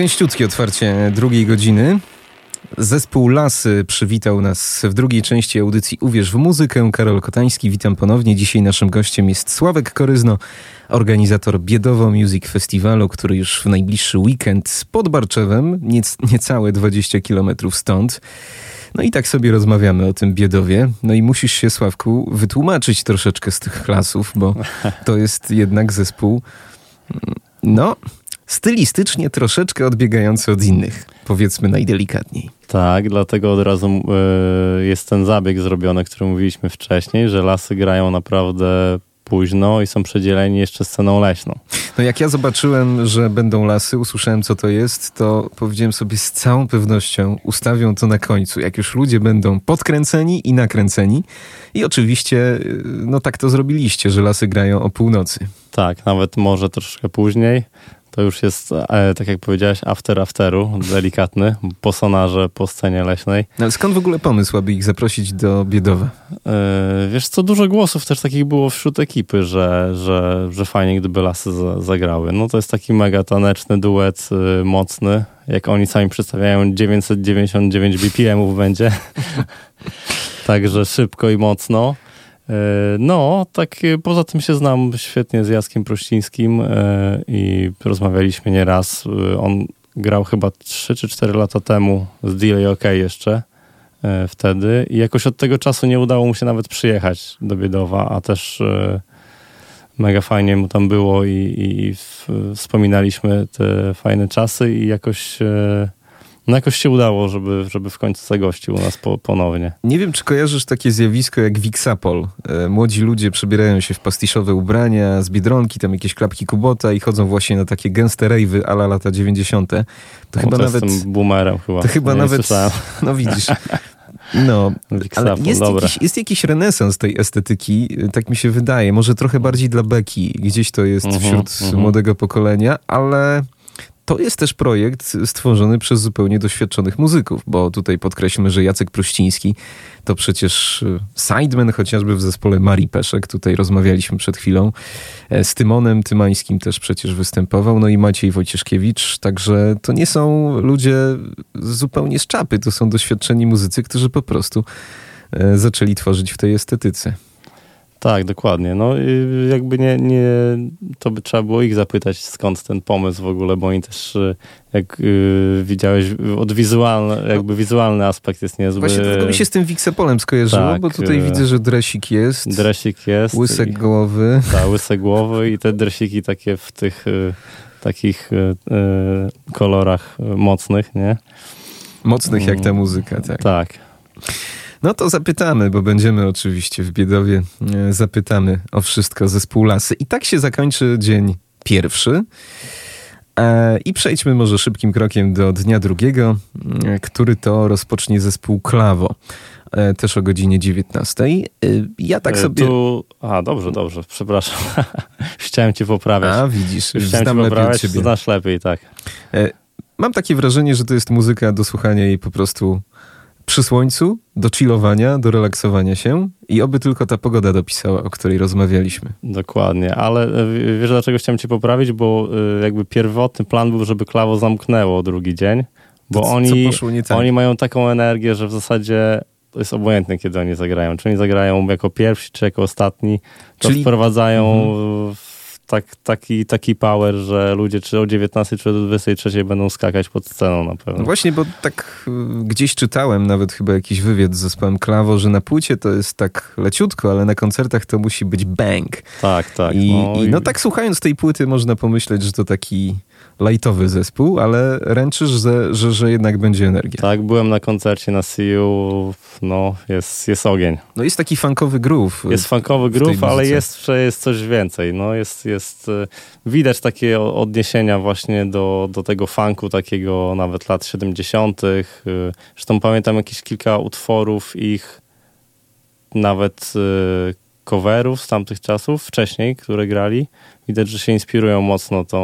Gęściutkie otwarcie drugiej godziny. Zespół Lasy przywitał nas w drugiej części audycji Uwierz w muzykę. Karol Kotański, witam ponownie. Dzisiaj naszym gościem jest Sławek Koryzno, organizator Biedowo Music Festiwalu, który już w najbliższy weekend pod Barczewem, niecałe 20 kilometrów stąd. No i tak sobie rozmawiamy o tym Biedowie. No i musisz się, Sławku, wytłumaczyć troszeczkę z tych klasów, bo to jest jednak zespół, no, stylistycznie troszeczkę odbiegający od innych, powiedzmy najdelikatniej. Tak, dlatego od razu y, jest ten zabieg zrobiony, który mówiliśmy wcześniej, że lasy grają naprawdę późno i są przedzieleni jeszcze sceną leśną. No jak ja zobaczyłem, że będą lasy, usłyszałem co to jest, to powiedziałem sobie z całą pewnością ustawią to na końcu, jak już ludzie będą podkręceni i nakręceni. I oczywiście, no tak to zrobiliście, że lasy grają o północy. Tak, nawet może troszkę później. To już jest, e, tak jak powiedziałeś, after afteru, delikatny, po sonarze, po scenie leśnej. No, ale skąd w ogóle pomysł, aby ich zaprosić do Biedowa? E, wiesz co, dużo głosów też takich było wśród ekipy, że, że, że fajnie, gdyby lasy za, zagrały. No to jest taki mega taneczny duet, y, mocny. Jak oni sami przedstawiają, 999 BPM-ów będzie. Także szybko i mocno. E, no, tak e, poza tym się znam świetnie z Jackiem Prościńskim e, i rozmawialiśmy nieraz. On grał chyba 3 czy 4 lata temu z Delay OK jeszcze wtedy i jakoś od tego czasu nie udało mu się nawet przyjechać do Biedowa, a też mega fajnie mu tam było i, i wspominaliśmy te fajne czasy i jakoś no jakoś się udało, żeby, żeby w końcu zagościł u nas po, ponownie. Nie wiem, czy kojarzysz takie zjawisko jak Wixapol. E, młodzi ludzie przebierają się w pastiszowe ubrania, z Biedronki, tam jakieś klapki Kubota i chodzą właśnie na takie gęste rejwy ala lata 90. To no, chyba to nawet... boomerem chyba. To chyba Nie nawet... No widzisz. No, ale jest jakiś, jest jakiś renesans tej estetyki, tak mi się wydaje. Może trochę bardziej dla Beki, gdzieś to jest uh mhm, -huh, wśród uh mhm. -huh. młodego pokolenia, ale to jest też projekt stworzony przez zupełnie doświadczonych muzyków, bo tutaj podkreślmy, że Jacek Pruściński to przecież e, sideman chociażby w zespole Marii Peszek, tutaj rozmawialiśmy przed chwilą, e, z Tymonem Tymańskim też przecież występował, no i Maciej Wojcieszkiewicz, także to nie są ludzie zupełnie z czapy, to są doświadczeni muzycy, którzy po prostu e, zaczęli tworzyć w tej estetyce. Tak, dokładnie. No jakby nie, nie, to by trzeba było ich zapytać skąd ten pomysł w ogóle, bo oni też, y, jak yy, widziałeś, od wizualny, jakby wizualny aspekt jest niezły. Właśnie tylko mi się z tym Wixepolem skojarzyło, tak, bo tutaj yy, widzę, że dresik jest. Dresik jest. Łysek głowy. Tak, łyse głowy i te dresiki takie w tych yy, takich y, y, kolorach mocnych, nie? Mocnych jak ta muzyka, tak. Tak. No to zapytamy, bo będziemy oczywiście w Biedowie. E, zapytamy o wszystko zespół Lasy. I tak się zakończy dzień pierwszy. E, I przejdźmy może szybkim krokiem do dnia drugiego, e, który to rozpocznie zespół Klawo. Też o godzinie 19. Ja tak sobie. Tu... A, dobrze, dobrze, przepraszam. Chciałem cię poprawiać. A, widzisz, już Chciałem znam cię lepiej od ciebie. Znasz lepiej, tak. Mam takie wrażenie, że to jest muzyka do słuchania jej po prostu przy słońcu, do chillowania, do relaksowania się i oby tylko ta pogoda dopisała, o której rozmawialiśmy. Dokładnie, ale e, wiesz dlaczego chciałem cię poprawić, bo e, jakby pierwotny plan był, żeby klawo zamknęło drugi dzień, bo to, oni, tak? oni mają taką energię, że w zasadzie to jest obojętne, kiedy oni zagrają. Czy oni zagrają jako pierwsi, czy jako ostatni, to Czyli... wprowadzają mhm tak, taki, taki power, że ludzie czy o 19 czy o 23 będą skakać pod sceną na pewno. No właśnie, bo tak y, gdzieś czytałem nawet chyba jakiś wywiad z zespołem Klawo, że na płycie to jest tak leciutko, ale na koncertach to musi być bang. Tak, tak. I no, i, no tak słuchając tej płyty można pomyśleć, że to taki lightowy zespół, ale ręczysz, że, że, że jednak będzie energia. Tak, byłem na koncercie na CU, no jest, jest ogień. No jest taki funkowy groove. Jest funkowy groove, ale jest, jest coś więcej. No jest, jest, e, widać takie odniesienia właśnie do, do tego funku takiego nawet lat 70. E, zresztą pamiętam jakieś kilka utworów ich nawet coverów z tamtych czasów, wcześniej, które grali. Widać, że się inspirują mocno tą,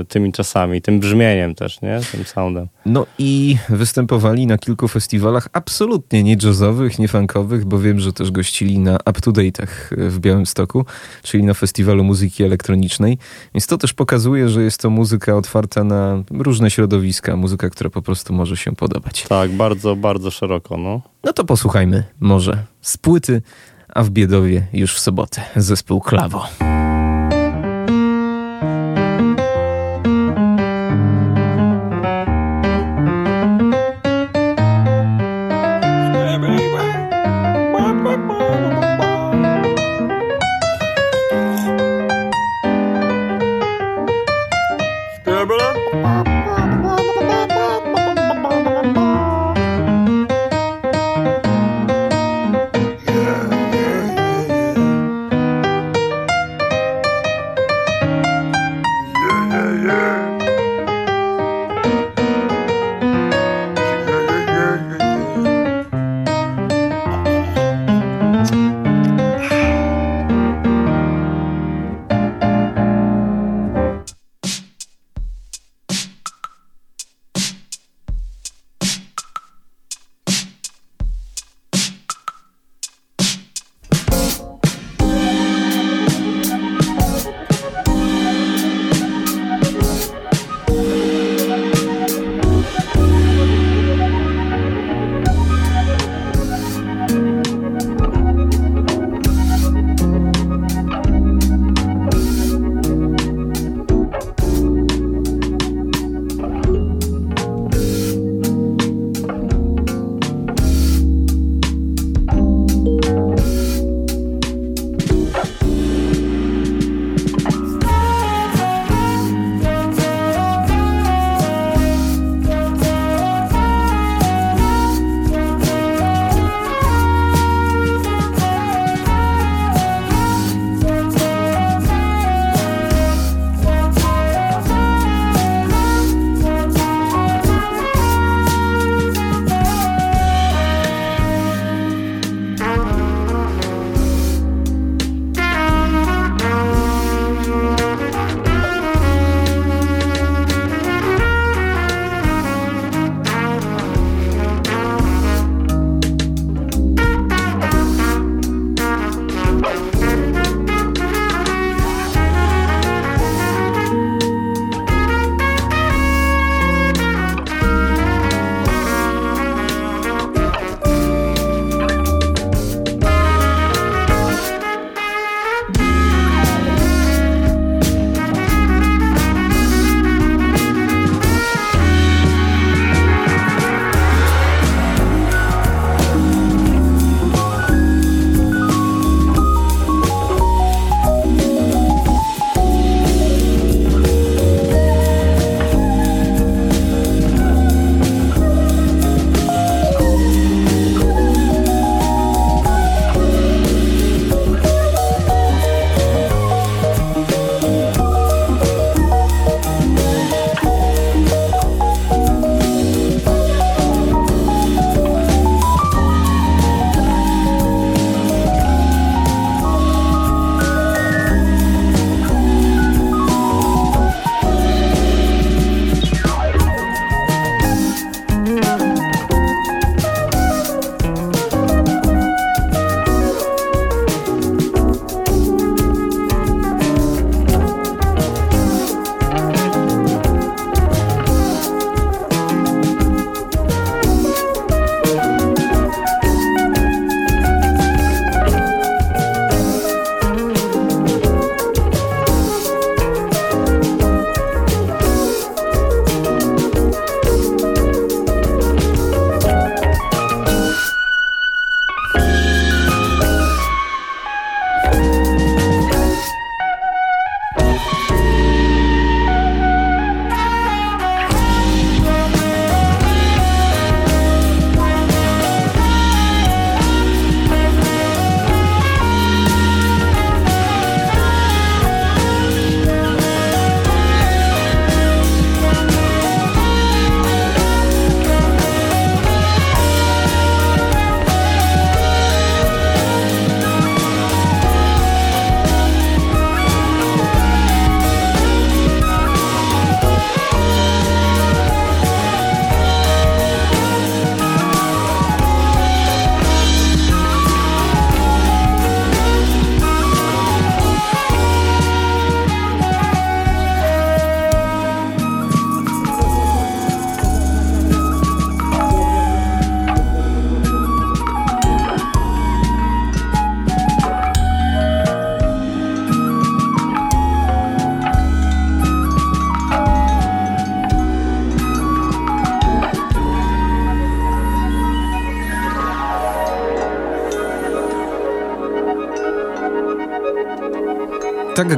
e, tymi czasami, tym brzmieniem też, nie? Tym soundem. No i występowali na kilku festiwalach absolutnie nie jazzowych, nie funkowych, bo wiem, że też gościli na Up to Date'ach w Białymstoku, czyli na festiwalu muzyki elektronicznej. Więc to też pokazuje, że jest to muzyka otwarta na różne środowiska, muzyka, która po prostu może się podobać. Tak, bardzo, bardzo szeroko, no. No to posłuchajmy może z płyty, a w Biedowie już w sobotę zespół Klawo.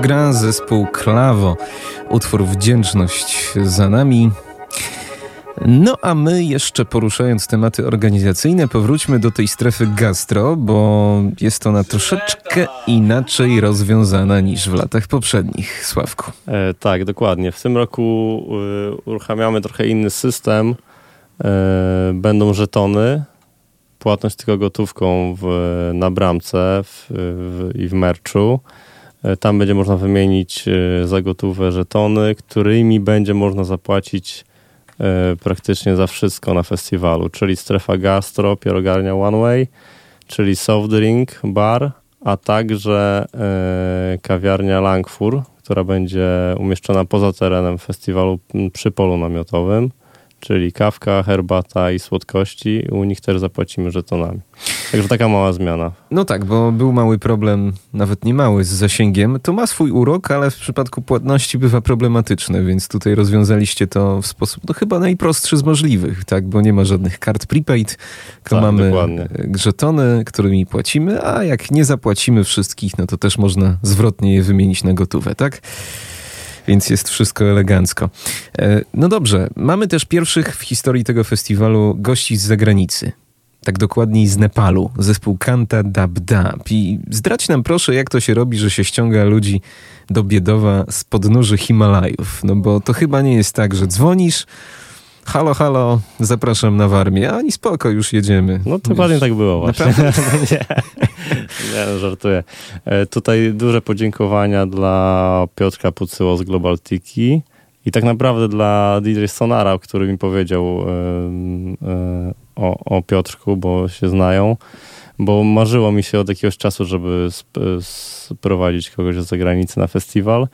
Gra zespół Klawo. Utwór Wdzięczność za nami. No a my jeszcze poruszając tematy organizacyjne, powróćmy do tej strefy gastro, bo jest ona troszeczkę inaczej rozwiązana niż w latach poprzednich. Sławku. E, tak, dokładnie. W tym roku y, uruchamiamy trochę inny system. E, będą żetony, płatność tylko gotówką w, na bramce w, w, i w merczu. E, tam będzie można wymienić e, za gotówę żetony, którymi będzie można zapłacić e, praktycznie za wszystko na festiwalu, czyli strefa gastro, pierogarnia One Way, czyli soft drink, bar, a także kawiarnia Langfur, która będzie umieszczona poza terenem festiwalu przy polu namiotowym czyli kawka, herbata i słodkości. U nich też zapłacimy żetonami. Także taka mała zmiana. No tak, bo był mały problem, nawet nie mały, z zasięgiem. To ma swój urok, ale w przypadku płatności bywa problematyczne, więc tutaj rozwiązaliście to w sposób no, chyba najprostszy z możliwych, tak? Bo nie ma żadnych kart prepaid, tylko tak, mamy dokładnie. żetony, którymi płacimy, a jak nie zapłacimy wszystkich, no to też można zwrotnie je wymienić na gotówę, tak? Więc jest wszystko elegancko. E, no dobrze, mamy też pierwszych w historii tego festiwalu gości z zagranicy. Tak dokładniej z Nepalu, zespół Kanta Dab Dab. I zdradź nam proszę, jak to się robi, że się ściąga ludzi do Biedowa z podnóży Himalajów. No bo to chyba nie jest tak, że dzwonisz, halo, halo, zapraszam na Warmię, ani spoko, już jedziemy. No to dokładnie tak było właśnie. nie, nie, no, żartuję. E, tutaj duże podziękowania dla Piotrka Pucyło z Global Tiki i tak naprawdę dla DJ Sonara, który mi powiedział e, e, o, o Piotrku, bo się znają bo marzyło mi się od jakiegoś czasu, żeby sprowadzić kogoś z zagranicy na festiwal.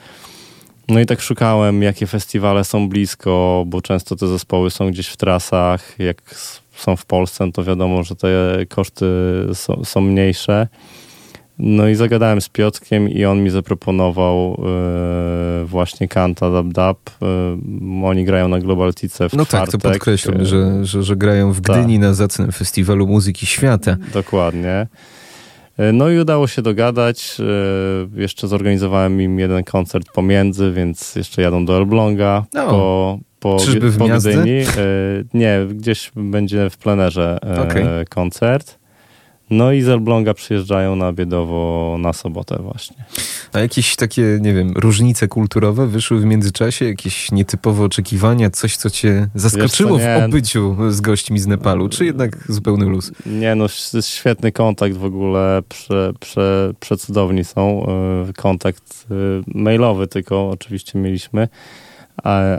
No i tak szukałem, jakie festiwale są blisko, bo często te zespoły są gdzieś w trasach. Jak są w Polsce, no to wiadomo, że te koszty są, są mniejsze. No i zagadałem z Piotkiem i on mi zaproponował yy, właśnie Kanta Dab Dab. Yy, oni grają na Globaltice w No czwartek. tak, to podkreślam, że, że, że grają w Gdyni tak. na zacnym festiwalu muzyki świata. Dokładnie. E, no i udało się dogadać. E, jeszcze zorganizowałem im jeden koncert pomiędzy, więc jeszcze jadą do Elbląga no. po, po, Czyżby w po Gdyni. E, nie, gdzieś będzie w plenerze okay. koncert. No i z Elbląga przyjeżdżają na Biedowo na sobotę właśnie. A jakieś takie, nie wiem, różnice kulturowe wyszły w międzyczasie? Jakieś nietypowe oczekiwania? Coś, co cię zaskoczyło w obyciu z gośćmi z Nepalu? Czy jednak zupełny luz? Nie, no świetny kontakt w ogóle. Prze, prze, przecudowni są. E, kontakt e, mailowy tylko oczywiście mieliśmy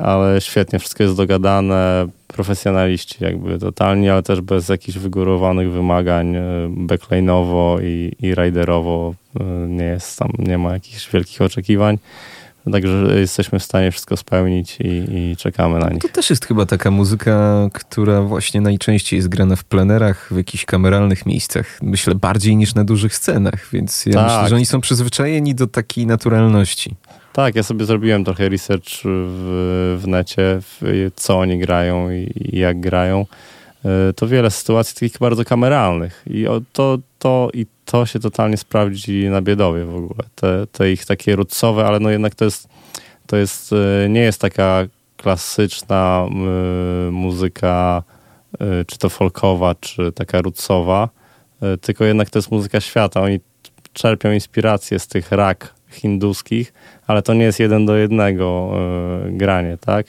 ale świetnie, wszystko jest dogadane, profesjonaliści jakby totalnie, ale też bez jakichś wygórowanych wymagań e, backline'owo i, i riderowo e, nie jest tam, nie ma jakichś wielkich oczekiwań. Także jesteśmy w stanie wszystko spełnić i, i, czekamy na nich. To też jest chyba taka muzyka, która właśnie najczęściej jest grana w plenerach, w jakichś kameralnych miejscach. Myślę bardziej niż na dużych scenach, więc ja tak. myślę, że oni są przyzwyczajeni do takiej naturalności. Tak, ja sobie zrobiłem trochę research w, w necie, w, co oni grają i, jak grają. E, to wiele sytuacji takich bardzo kameralnych i to, to, i to się totalnie sprawdzi na biedowie w ogóle. Te, te ich takie rutsowe, ale no jednak to jest, to jest e, nie jest taka klasyczna y, muzyka, czy to folkowa, czy taka rutsowa, y, tylko jednak to jest muzyka świata. Oni czerpią inspirację z tych rak hinduskich, ale to nie jest jeden do jednego y, granie, tak?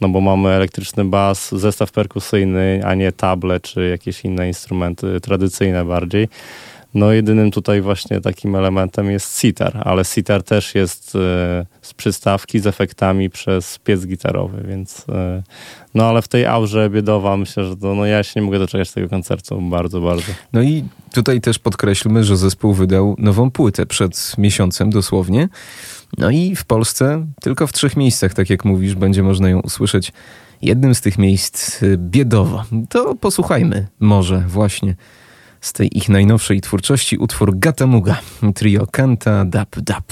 No bo mamy elektryczny bas, zestaw perkusyjny, a nie table czy jakieś inne instrumenty tradycyjne bardziej. No jedynym tutaj właśnie takim elementem jest sitar, ale sitar też jest y, z przystawki, z efektami przez piec gitarowy, więc y, no ale w tej aurze biedowa myślę, że to, no ja się nie mogę doczekać tego koncertu bardzo, bardzo. No i tutaj też podkreślmy, że zespół wydał nową płytę przed miesiącem dosłownie. No i w Polsce tylko w trzech miejscach, tak jak mówisz, będzie można ją usłyszeć. Jednym z tych miejsc y, biedowo. To posłuchajmy może właśnie z tej ich najnowszej twórczości utwór Gatamuga, trio Kanta Dap Dap.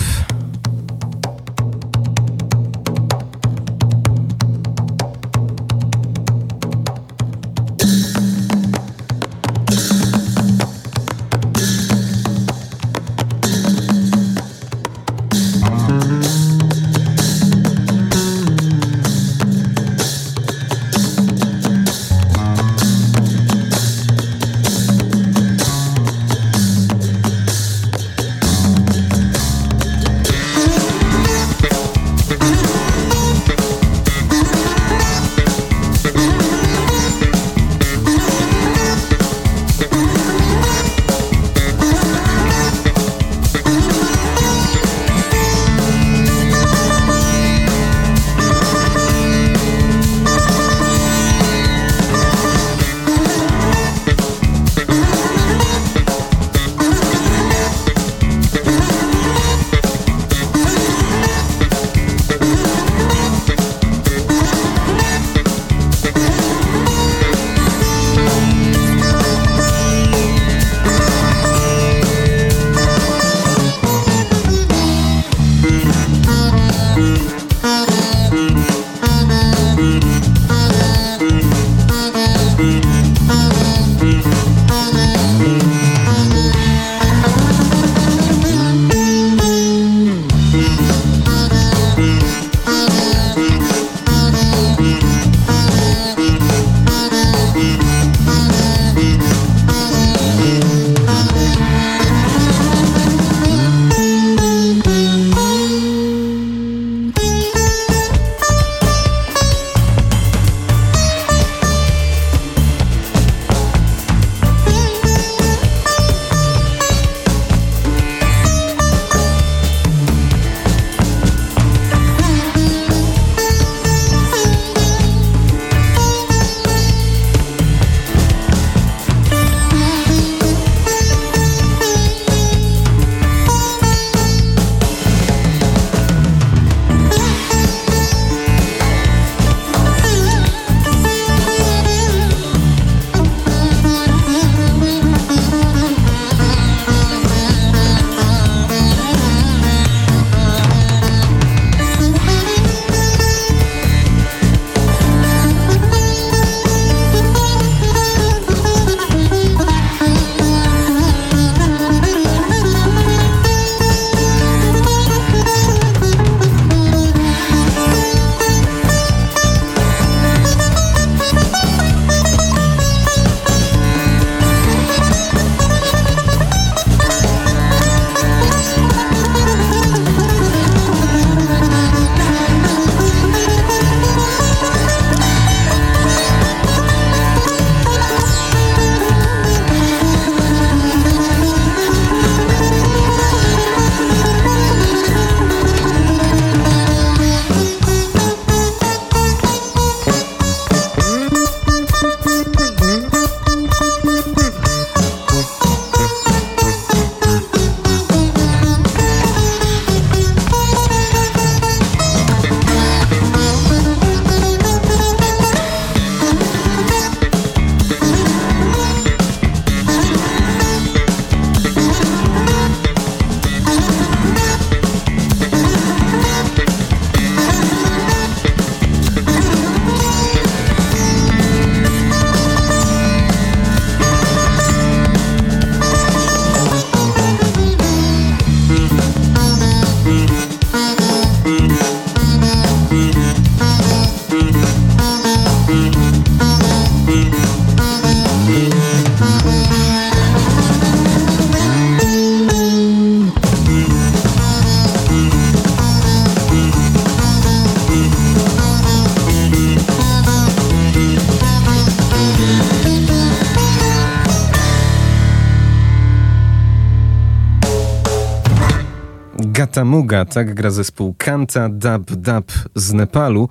Gatamuga, tak gra zespół Kanta Dab Dab z Nepalu.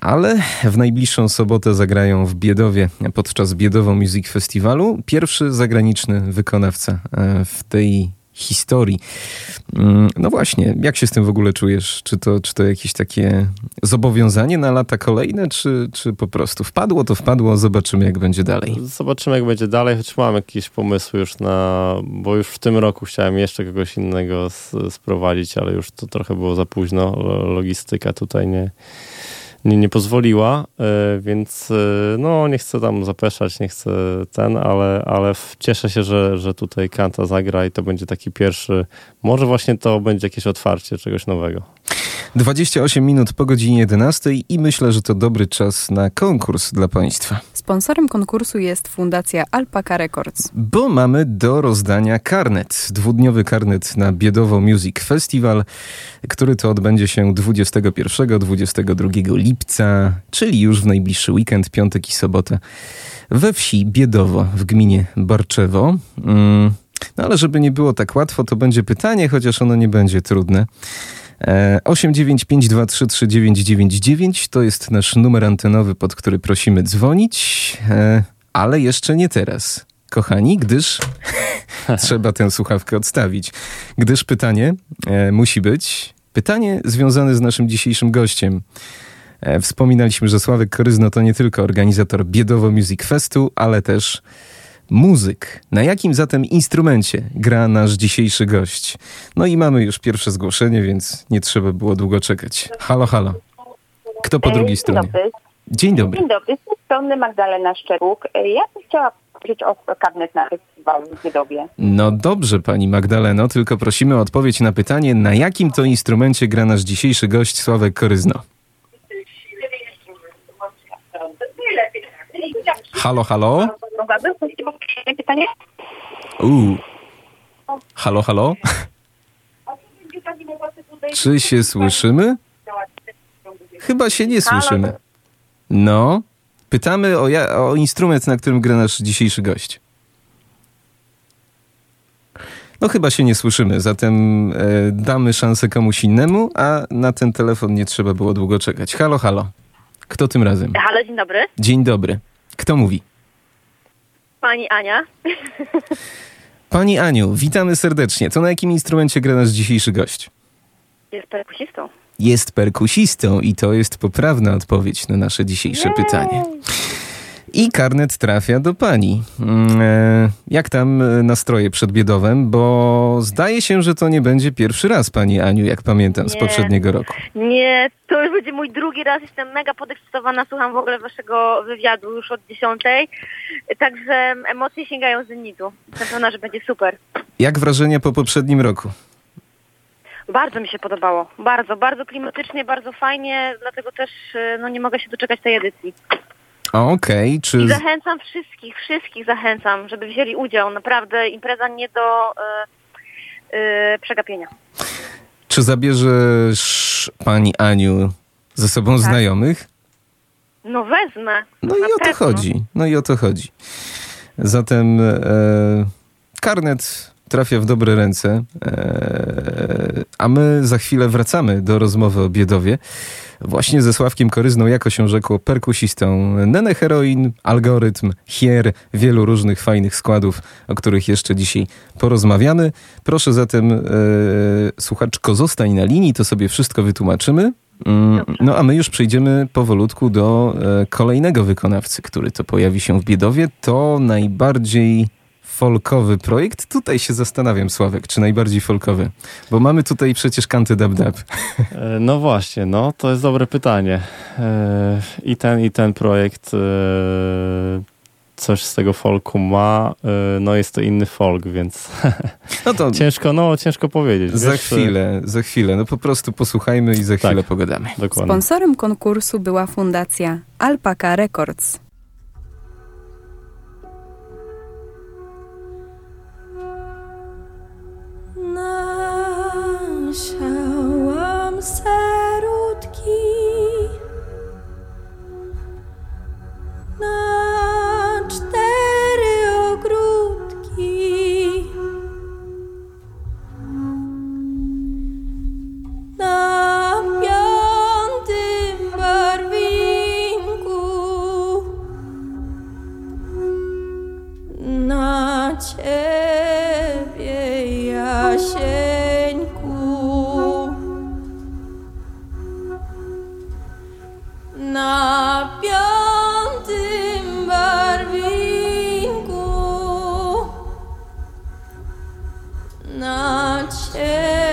Ale w najbliższą sobotę zagrają w Biedowie podczas Biedowo Music Festiwalu. Pierwszy zagraniczny wykonawca e, w tej historii. Mm, no właśnie, jak się z tym w ogóle czujesz? Czy to, czy to jakieś takie zobowiązanie na lata kolejne, czy, czy po prostu wpadło, to wpadło, zobaczymy jak będzie dalej? Zobaczymy jak będzie dalej, choć mam jakieś pomysły już na, bo już w tym roku chciałem jeszcze kogoś innego sprowadzić, ale już to trochę było za późno, logistyka tutaj nie nie, nie pozwoliła, e, więc e, no nie chcę tam zapeszać, nie chcę ten, ale, ale cieszę się, że, że tutaj Kanta zagra i to będzie taki pierwszy, może właśnie to będzie jakieś otwarcie czegoś nowego. 28 minut po godzinie 11 i myślę, że to dobry czas na konkurs dla Państwa. Sponsorem konkursu jest Fundacja Alpaka Records. Bo mamy do rozdania karnet. Dwudniowy karnet na Biedowo Music Festival, który to odbędzie się 21-22 lipca, czyli już w najbliższy weekend, piątek i sobotę, we wsi Biedowo w gminie Barczewo. Mm, no ale żeby nie było tak łatwo, to będzie pytanie, chociaż ono nie będzie trudne. 895233999 to jest nasz numer antenowy, pod który prosimy dzwonić, e, ale jeszcze nie teraz. Kochani, gdyż trzeba tę słuchawkę odstawić. Gdyż pytanie e, musi być pytanie związane z naszym dzisiejszym gościem. E, wspominaliśmy, że Sławek Koryzno to nie tylko organizator Biedowo Music Festu, ale też muzyk. Na jakim zatem instrumencie gra nasz dzisiejszy gość? No i mamy już pierwsze zgłoszenie, więc nie trzeba było długo czekać. Halo, halo. Kto po drugiej stronie? Dzień dobry. Dzień dobry. Dzień dobry, z tej strony Magdalena Szczeruk. Ja bym chciała prosić o karnet na festiwal w Wiedowie. No dobrze, pani Magdaleno, tylko prosimy o odpowiedź na pytanie, na jakim to instrumencie gra nasz dzisiejszy gość Sławek Koryzno? Halo, halo? Mogłabym prosić o pytanie? Uuu. Halo, halo? Czy się słyszymy? Chyba się nie słyszymy. No. Pytamy o, ja, o instrument, na którym gra nasz dzisiejszy gość. No chyba się nie słyszymy, zatem e, damy szansę komuś innemu, a na ten telefon nie trzeba było długo czekać. Halo, halo. Kto tym razem? Halo, dzień dobry. Dzień dobry. Kto mówi? Pani Ania. Pani Aniu, witamy serdecznie. To na jakim instrumencie gra nasz dzisiejszy gość? Jest perkusistą. Jest perkusistą i to jest poprawna odpowiedź na nasze dzisiejsze Jej. pytanie. I karnet trafia do pani. Mm, e, Jak tam e, nastroje przed biedowem? Bo zdaje się, że to nie będzie pierwszy raz, pani Aniu, jak pamiętam, z Nie. poprzedniego roku. Nie, to już będzie mój drugi raz. Jestem mega podekscytowana. Słucham w ogóle waszego wywiadu już od dziesiątej. Także emocje sięgają zenitu. Jestem pewna, że będzie super. Jak wrażenia po poprzednim roku? Bardzo mi się podobało. Bardzo, bardzo klimatycznie, bardzo fajnie. Dlatego też y, no, nie mogę się doczekać tej edycji. Okej, czy... I zachęcam wszystkich, wszystkich zachęcam, żeby wzięli udział. Naprawdę impreza nie do y, y, przegapienia. Czy zabierzesz pani Aniu ze sobą znajomych? No wezmę. No i Na o to pewno. chodzi. No i o to chodzi. Zatem e, karnet trafia w dobre ręce, e, a my za chwilę wracamy do rozmowy o Biedowie. Właśnie ze Sławkiem Koryzną, jako się rzekło, perkusistą Nene Heroin, Algorytm, Hier, wielu różnych fajnych składów, o których jeszcze dzisiaj porozmawiamy. Proszę zatem, e, słuchaczko, zostań na linii, to sobie wszystko wytłumaczymy. Mm, No a my już przejdziemy powolutku do e, kolejnego wykonawcy, który to pojawi się w Biedowie. To najbardziej folkowy projekt. Tutaj się zastanawiam, Sławek, czy najbardziej folkowy. Bo mamy tutaj przecież Kanty Dab Dab. E, No właśnie, no to jest dobre pytanie. E, I ten, i ten projekt e, coś z tego folku ma. No jest to inny folk, więc No to ciężko, no ciężko powiedzieć. za wiesz, chwilę, za chwilę. No po prostu posłuchajmy i za chwilę Tak. pogadamy. Dokładnie. Sponsorem konkursu była Fundacja Alpaka Records. Nasiałam na cztery ogródki. Na piątym barwinku na. Na piątym barwinku na ciebie.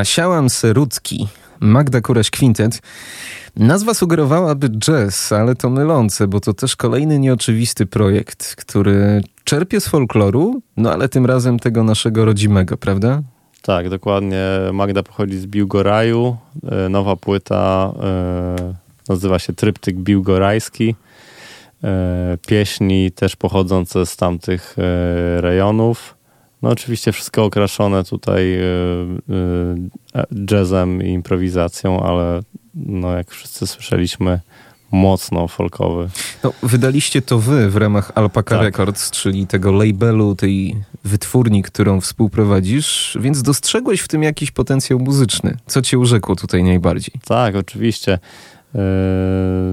Nasiałam serutki. Magda Kuraś Quintet. Nazwa sugerowałaby jazz, ale to mylące, bo to też kolejny nieoczywisty projekt, który czerpie z folkloru, no ale tym razem tego naszego rodzimego, prawda? Tak, dokładnie. Magda pochodzi z Biłgoraju. E, nowa płyta e, nazywa się Tryptyk Biłgorajski. E, pieśni też pochodzące z tamtych rejonów. No oczywiście wszystko okraszone tutaj y, y, jazzem i improwizacją, ale no jak wszyscy słyszeliśmy, mocno folkowy. No, wydaliście to wy w ramach Alpaca tak. Records, czyli tego labelu, tej wytwórni, którą współprowadzisz, więc dostrzegłeś w tym jakiś potencjał muzyczny. Co cię urzekło tutaj najbardziej? Tak, oczywiście. Yy,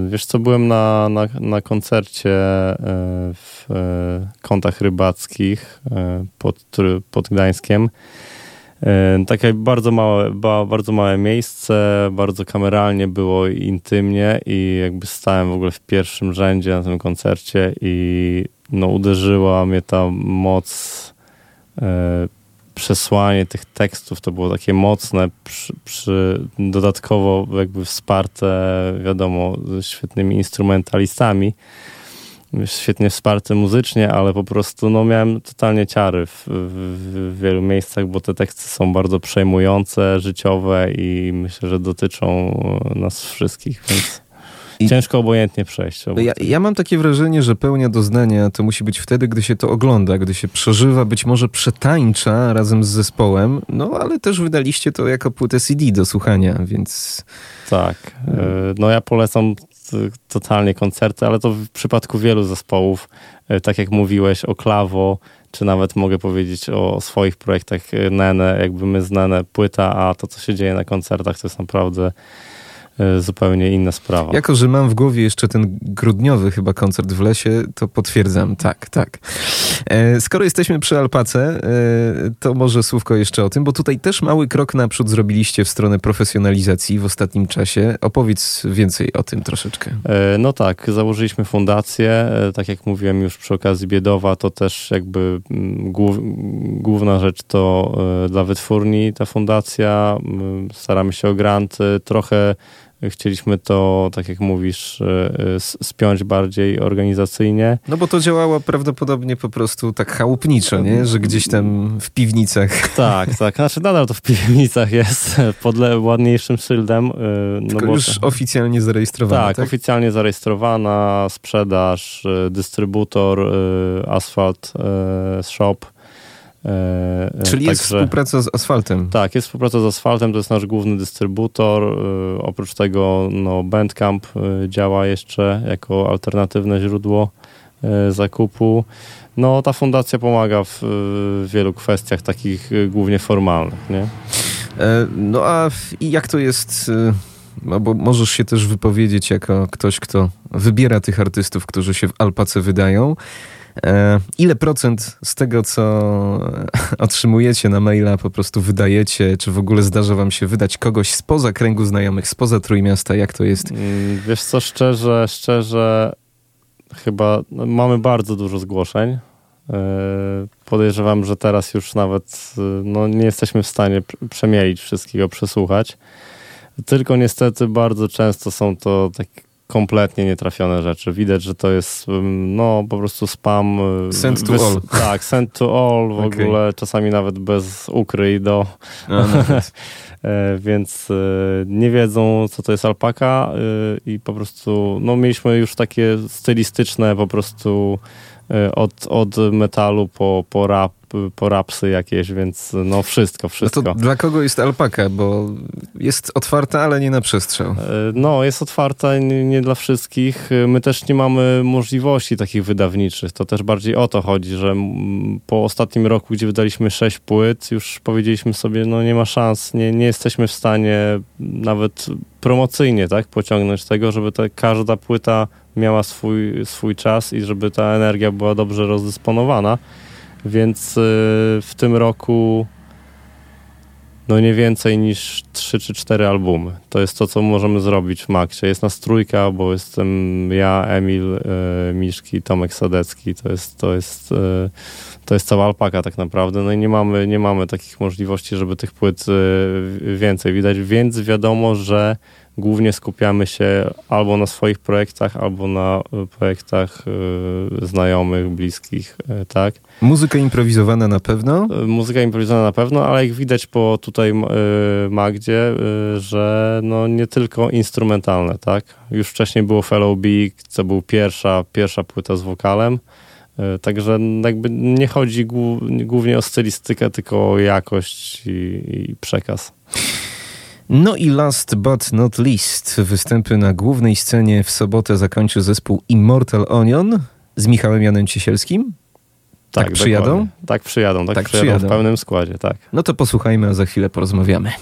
wiesz co, byłem na, na, na koncercie yy, w yy, kątach rybackich pod, pod Gdańskiem. Takie bardzo małe, bardzo małe miejsce, bardzo kameralnie było i intymnie i jakby stałem w ogóle w pierwszym rzędzie na tym koncercie i no uderzyła mnie ta moc przesłanie tych tekstów to było takie mocne, przy, przy dodatkowo jakby wsparte, wiadomo, świetnymi instrumentalistami świetnie wsparty muzycznie, ale po prostu no, miałem totalnie ciary w, w, w, wielu miejscach, bo te teksty są bardzo przejmujące, życiowe i myślę, że dotyczą nas wszystkich, więc I ciężko obojętnie przejść. Ja, ja, mam takie wrażenie, że pełnia doznania to musi być wtedy, gdy się to ogląda, gdy się przeżywa, być może przetańcza razem z zespołem, no ale też wydaliście to jako płytę CD do słuchania, więc... Tak, e, no ja polecam totalnie koncerty, ale to w przypadku wielu zespołów, e, tak jak mówiłeś o Klawo, czy nawet mogę powiedzieć o swoich projektach e, Nene, jakby my z Nene płyta, a to co się dzieje na koncertach to jest naprawdę zupełnie inna sprawa. Jako, że mam w głowie jeszcze ten grudniowy chyba koncert w lesie, to potwierdzam, tak, tak. E, skoro jesteśmy przy Alpace, e, to może słówko jeszcze o tym, bo tutaj też mały krok naprzód zrobiliście w stronę profesjonalizacji w ostatnim czasie. Opowiedz więcej o tym troszeczkę. No tak, założyliśmy fundację, tak jak mówiłem już przy okazji Biedowa, to też jakby mm, główna rzecz to dla wytwórni ta fundacja. Staramy się o granty, trochę Chcieliśmy to, tak jak mówisz, e, e, spiąć bardziej organizacyjnie. No bo to działało prawdopodobnie po prostu tak chałupniczo, nie? Że gdzieś tam w piwnicach. Tak, tak. Znaczy nadal to w piwnicach jest, pod ładniejszym szyldem. E, no Tylko już oficjalnie zarejestrowana, tak, tak? oficjalnie zarejestrowana, sprzedaż, dystrybutor, asfalt shop E, e, Czyli jest współpraca z asfaltem. Tak, jest współpraca z asfaltem, to jest nasz główny dystrybutor. E, oprócz tego no, Bandcamp działa jeszcze jako alternatywne źródło zakupu. No, ta fundacja pomaga w, w wielu kwestiach takich głównie formalnych. Nie? No a jak to jest no bo możesz się też wypowiedzieć jako ktoś, kto wybiera tych artystów, którzy się w Alpace wydają. E, ile procent z tego, co otrzymujecie na maila, po prostu wydajecie? Czy w ogóle zdarza wam się wydać kogoś spoza kręgu znajomych, spoza Trójmiasta? Jak to jest? Mm, wiesz co, szczerze, szczerze chyba no, mamy bardzo dużo zgłoszeń. E, podejrzewam, że teraz już nawet no, nie jesteśmy w stanie przemielić wszystkiego, przesłuchać. Tylko niestety bardzo często są to takie kompletnie nietrafione rzeczy. Widać, że to jest no po prostu spam. Y, send to all. Tak, send to all w okay. ogóle, czasami nawet bez ukryj do. No, e, więc e, nie wiedzą, co to jest alpaka e, i po prostu, no mieliśmy już takie stylistyczne po prostu od, od metalu po, po rap, po rapsy jakieś, więc no wszystko, wszystko. No to dla kogo jest alpaka? Bo jest otwarta, ale nie na przestrzał. E, no, jest otwarta nie, nie dla wszystkich. My też nie mamy możliwości takich wydawniczych. To też bardziej o to chodzi, że po ostatnim roku, gdzie wydaliśmy sześć płyt, już powiedzieliśmy sobie, no nie ma szans, nie, nie jesteśmy w stanie nawet promocyjnie tak, pociągnąć tego, żeby ta, każda płyta miała swój, swój czas i żeby ta energia była dobrze rozdysponowana. Więc y, w tym roku no nie więcej niż 3 czy 4 albumy. To jest to, co możemy zrobić w Maxie. Jest nas trójka, bo jestem ja, Emil, y, Miszki, Tomek Sadecki. To jest, to jest, y, to jest cała alpaka tak naprawdę. No i nie mamy, nie mamy takich możliwości, żeby tych płyt więcej widać, więc wiadomo, że głównie skupiamy się albo na swoich projektach, albo na e, projektach y, znajomych, bliskich, y, tak. Muzyka improwizowana na pewno? Muzyka improwizowana na pewno, ale jak widać po tutaj Magdzie, że no nie tylko instrumentalne, tak. Już wcześniej było Fellow B, co był pierwsza, pierwsza płyta z wokalem. Także jakby nie chodzi głównie o stylistykę, tylko o jakość i, i przekaz. No i last but not least, występy na głównej scenie w sobotę zakończy zespół Immortal Onion z Michałem Janem Ciesielskim. Tak, tak przyjadą? Tak przyjadą, tak, tak przyjadą, przyjadą w pełnym składzie, tak. No to posłuchajmy, a za chwilę porozmawiamy.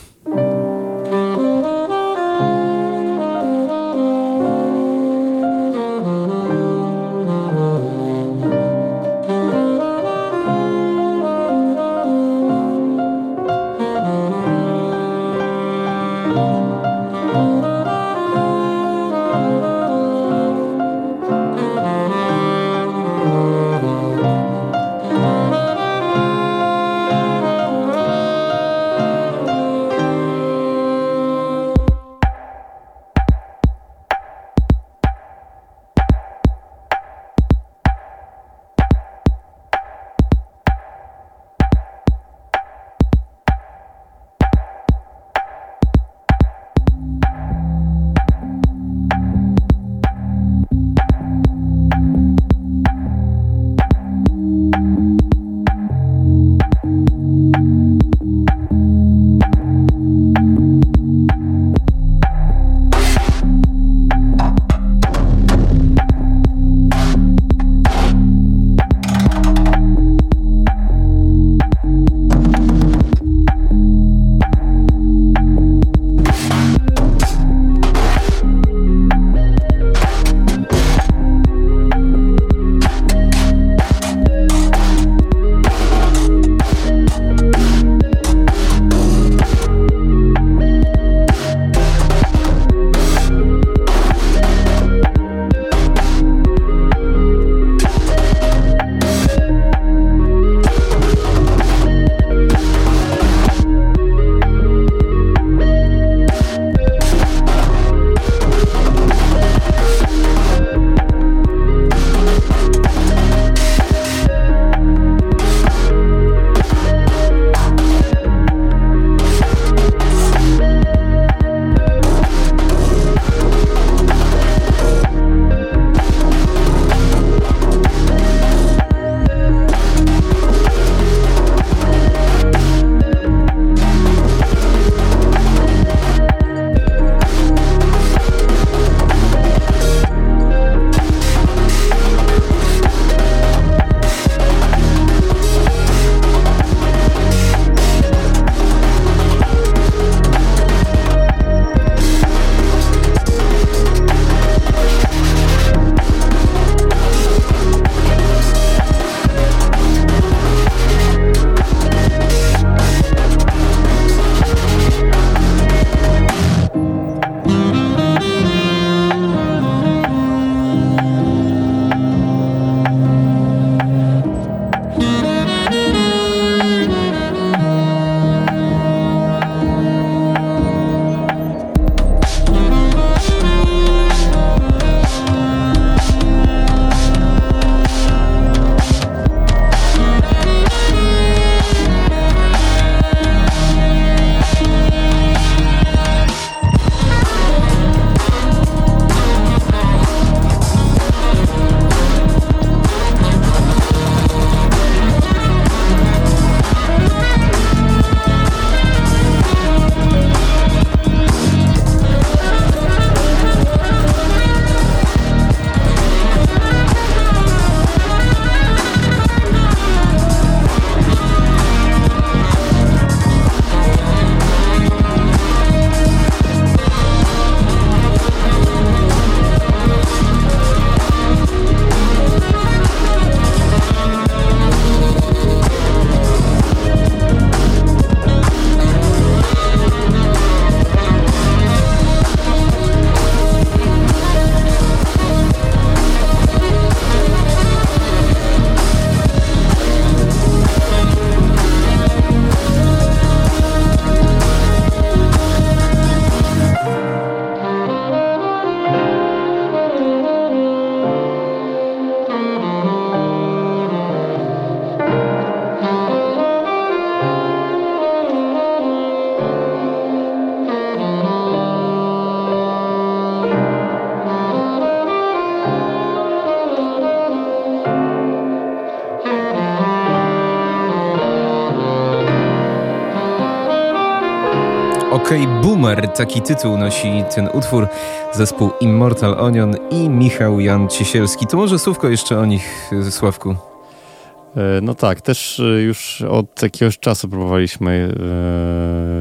Taki tytuł nosi ten utwór, zespół Immortal Onion i Michał Jan Ciesielski. To może słówko jeszcze o nich, Sławku. E, no tak, też e, już od jakiegoś czasu próbowaliśmy e,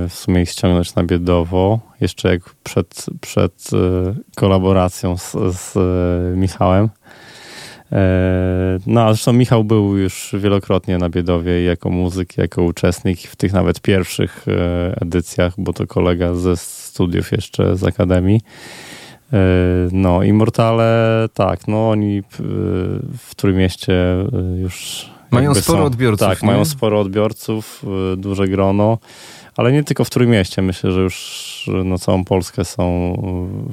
w sumie ich ściągnąć na biedowo, jeszcze jak przed, przed kolaboracją z, z Michałem. No, a zresztą Michał był już wielokrotnie na Biedowie jako muzyk, jako uczestnik w tych nawet pierwszych edycjach, bo to kolega ze studiów jeszcze z Akademii. No, Immortale, tak, no oni w Trójmieście już mają sporo są, odbiorców. Tak, nie? mają sporo odbiorców, duże grono, ale nie tylko w Trójmieście. Myślę, że już na całą Polskę są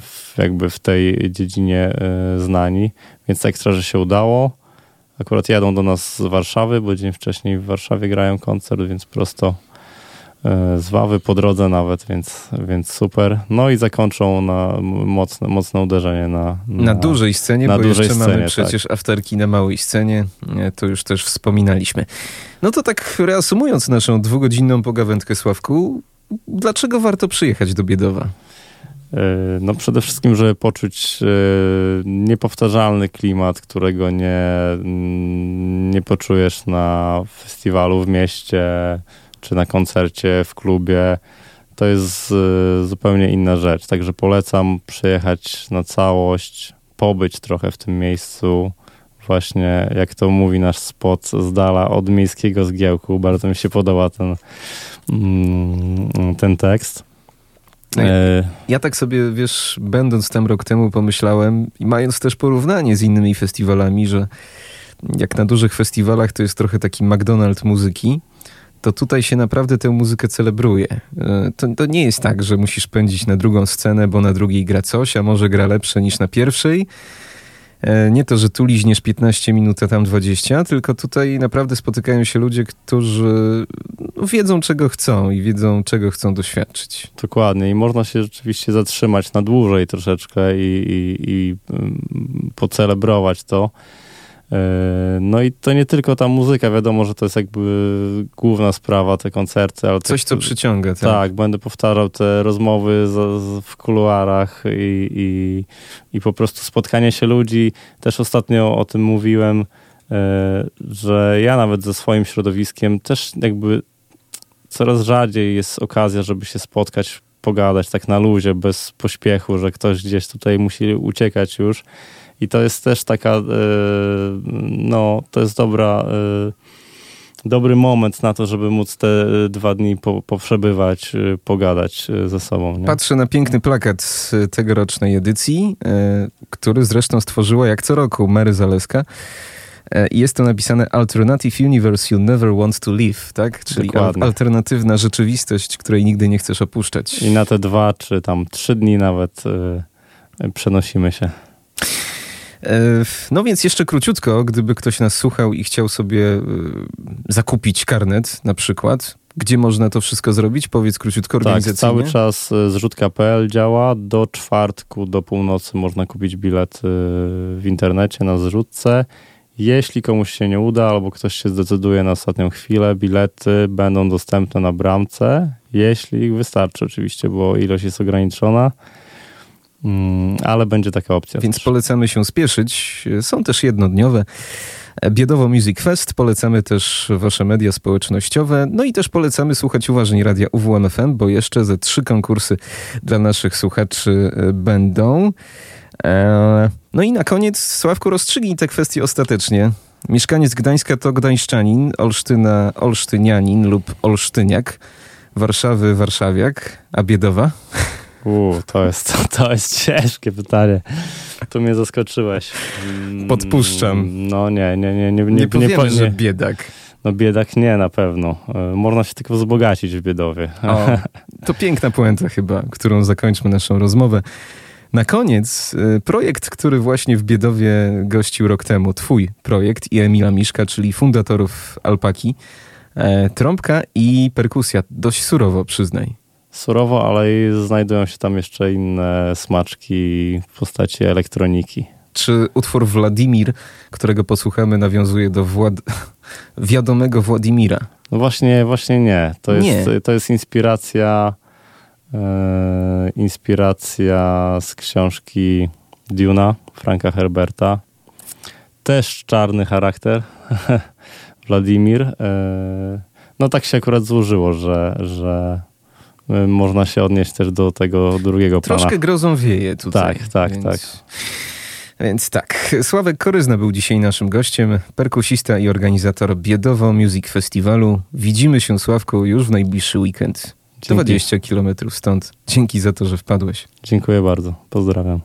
w, jakby w tej dziedzinie y, znani, więc ekstra, że się udało. Akurat jadą do nas z Warszawy, bo dzień wcześniej w Warszawie grają koncert, więc prosto z Wawy po drodze nawet, więc, więc super. No i zakończą na mocne, mocne uderzenie na, na, na dużej scenie, na bo dużej jeszcze scenie, mamy przecież tak. afterki na małej scenie, e, to już też wspominaliśmy. No to tak reasumując naszą dwugodzinną pogawędkę Sławku, dlaczego warto przyjechać do Biedowa? E, no przede wszystkim, żeby poczuć niepowtarzalny klimat, którego nie, nie poczujesz na festiwalu w mieście, czy na koncercie, w klubie, to jest y, zupełnie inna rzecz. Także polecam przyjechać na całość, pobyć trochę w tym miejscu. Właśnie, jak to mówi nasz spot, z dala od miejskiego zgiełku. Bardzo mi się podoba ten, mm, ten tekst. Ja, e, ja tak sobie, wiesz, będąc tam rok temu pomyślałem i mając też porównanie z innymi festiwalami, że jak na dużych festiwalach to jest trochę taki McDonald's muzyki, to tutaj się naprawdę tę muzykę celebruje. E, to, to, nie jest tak, że musisz pędzić na drugą scenę, bo na drugiej gra coś, a może gra lepsze niż na pierwszej. E, nie to, że tu liźniesz 15 minut, a tam 20, tylko tutaj naprawdę spotykają się ludzie, którzy no, wiedzą, czego chcą i wiedzą, czego chcą doświadczyć. Dokładnie i można się rzeczywiście zatrzymać na dłużej troszeczkę i, i, i mm, pocelebrować to. E, no i to nie tylko ta muzyka, wiadomo, że to jest jakby główna sprawa, te koncerty. Ale Coś, co przyciąga. Tak? tak, będę powtarzał te rozmowy z, z, w kuluarach i, i, i, po prostu spotkanie się ludzi. Też ostatnio o tym mówiłem, e, że ja nawet ze swoim środowiskiem też jakby coraz rzadziej jest okazja, żeby się spotkać, pogadać tak na luzie, bez pośpiechu, że ktoś gdzieś tutaj musi uciekać już. I to jest też taka, e, no, to jest dobra, e, dobry moment na to, żeby móc te dwa dni po, poprzebywać, e, pogadać ze sobą. Nie? Patrzę na piękny plakat z tegorocznej edycji, który zresztą stworzyła jak co roku Mary Zaleska. I jest to napisane Alternative Universe You Never Want to Live, tak? Czyli Dokładnie. alternatywna rzeczywistość, której nigdy nie chcesz opuszczać. I na te dwa czy tam trzy dni nawet przenosimy się. E, no więc jeszcze króciutko, gdyby ktoś nas słuchał i chciał sobie e, zakupić karnet na przykład, gdzie można to wszystko zrobić? Powiedz króciutko organizacyjnie. Tak, cały czas e, zrzutka.pl działa. Do czwartku, do północy można kupić bilet w internecie na zrzutce. Jeśli komuś się nie uda, albo ktoś się zdecyduje na ostatnią chwilę, bilety będą dostępne na bramce, jeśli ich wystarczy oczywiście, bo ilość jest ograniczona. Mm, ale będzie taka opcja. Więc też. polecamy się spieszyć. Są też jednodniowe. Biedowo Music Fest, polecamy też wasze media społecznościowe, no i też polecamy słuchać uważnie radia UWMFM, bo jeszcze ze trzy konkursy dla naszych słuchaczy e, będą. E, no i na koniec, Sławku, rozstrzygnij te kwestie ostatecznie. Mieszkaniec Gdańska to gdańszczanin, Olsztyna olsztynianin lub olsztyniak, Warszawy warszawiak, a Biedowa? Uuu, to jest, to jest ciężkie pytanie. Tu mnie zaskoczyłeś. Mm, Podpuszczam. No nie, nie, nie. Nie, nie, nie powiemy, nie, że biedak. No biedak nie, na pewno. E, można się tylko wzbogacić w biedowie. O, to piękna puenta chyba, którą zakończmy naszą rozmowę. Na koniec e, projekt, który właśnie w Biedowie gościł rok temu, twój projekt i Emila Miszka, czyli fundatorów Alpaki. E, trąbka i perkusja. Dość surowo, przyznaj surowo, ale znajdują się tam jeszcze inne smaczki w postaci elektroniki. Czy utwór Władimir, którego posłuchamy, nawiązuje do Wład... wiadomego Władimira? No właśnie, właśnie nie. To jest, nie. To jest inspiracja E, inspiracja z książki Duna Franka Herberta. Też czarny charakter. Wladimir. E, no tak się akurat złożyło, że, że można się odnieść też do tego drugiego Troszkę pana. Troszkę grozą wieje tutaj. Tak, tak, więc... tak. Więc tak, Sławek Koryzna był dzisiaj naszym gościem, perkusista i organizator Biedowo Music Festiwalu. Widzimy się, Sławku, już w najbliższy weekend. Dzięki. 20 kilometrów stąd. Dzięki za to, że wpadłeś. Dziękuję bardzo. Pozdrawiam.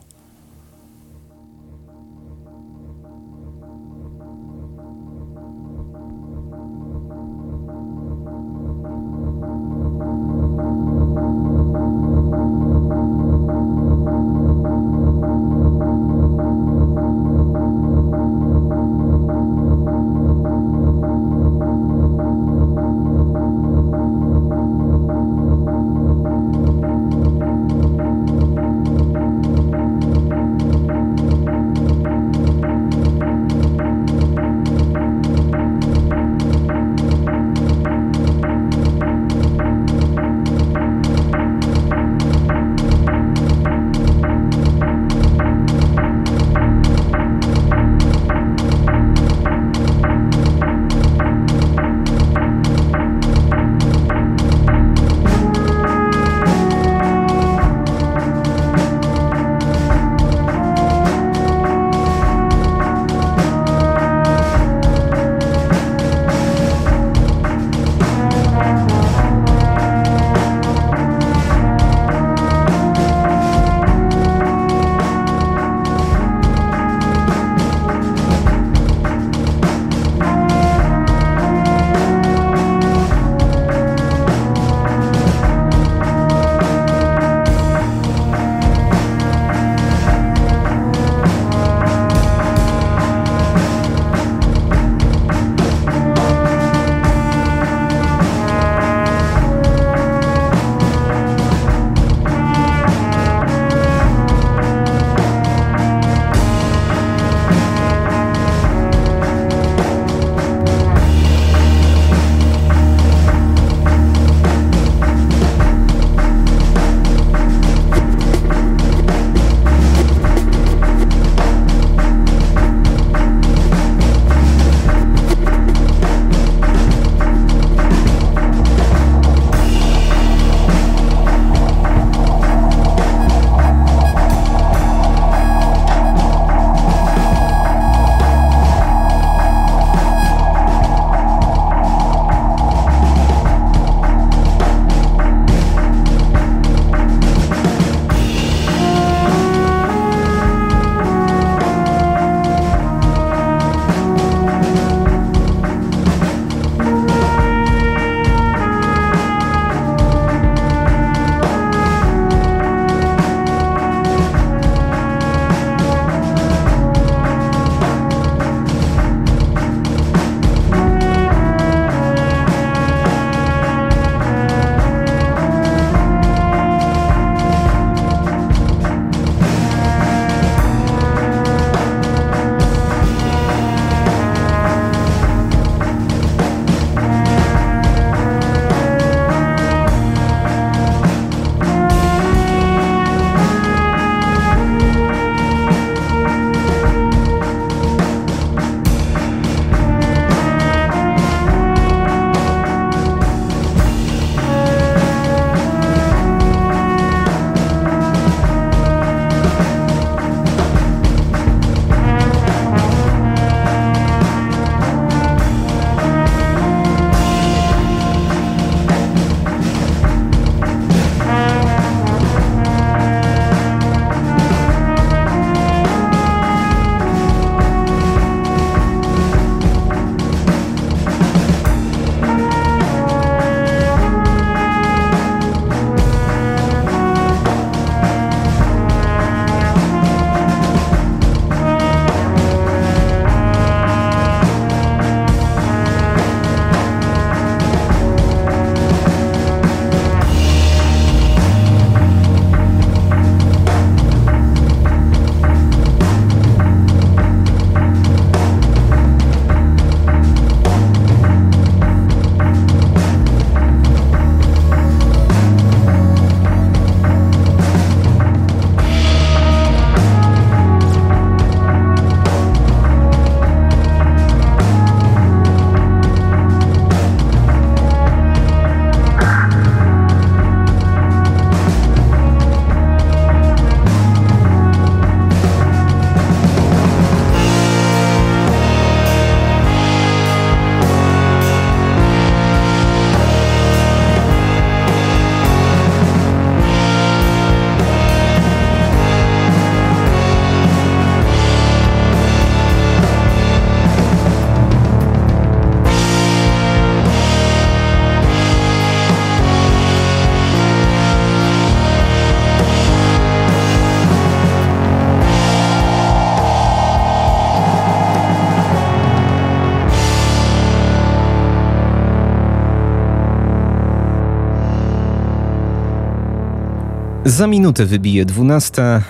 Za minutę wybije 12.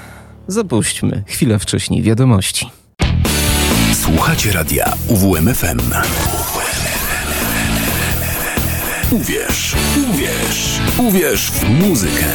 Zapuśćmy chwilę wcześniej wiadomości. Słuchacie radia UWMFM. Uwierz, uwierz, uwierz w muzykę.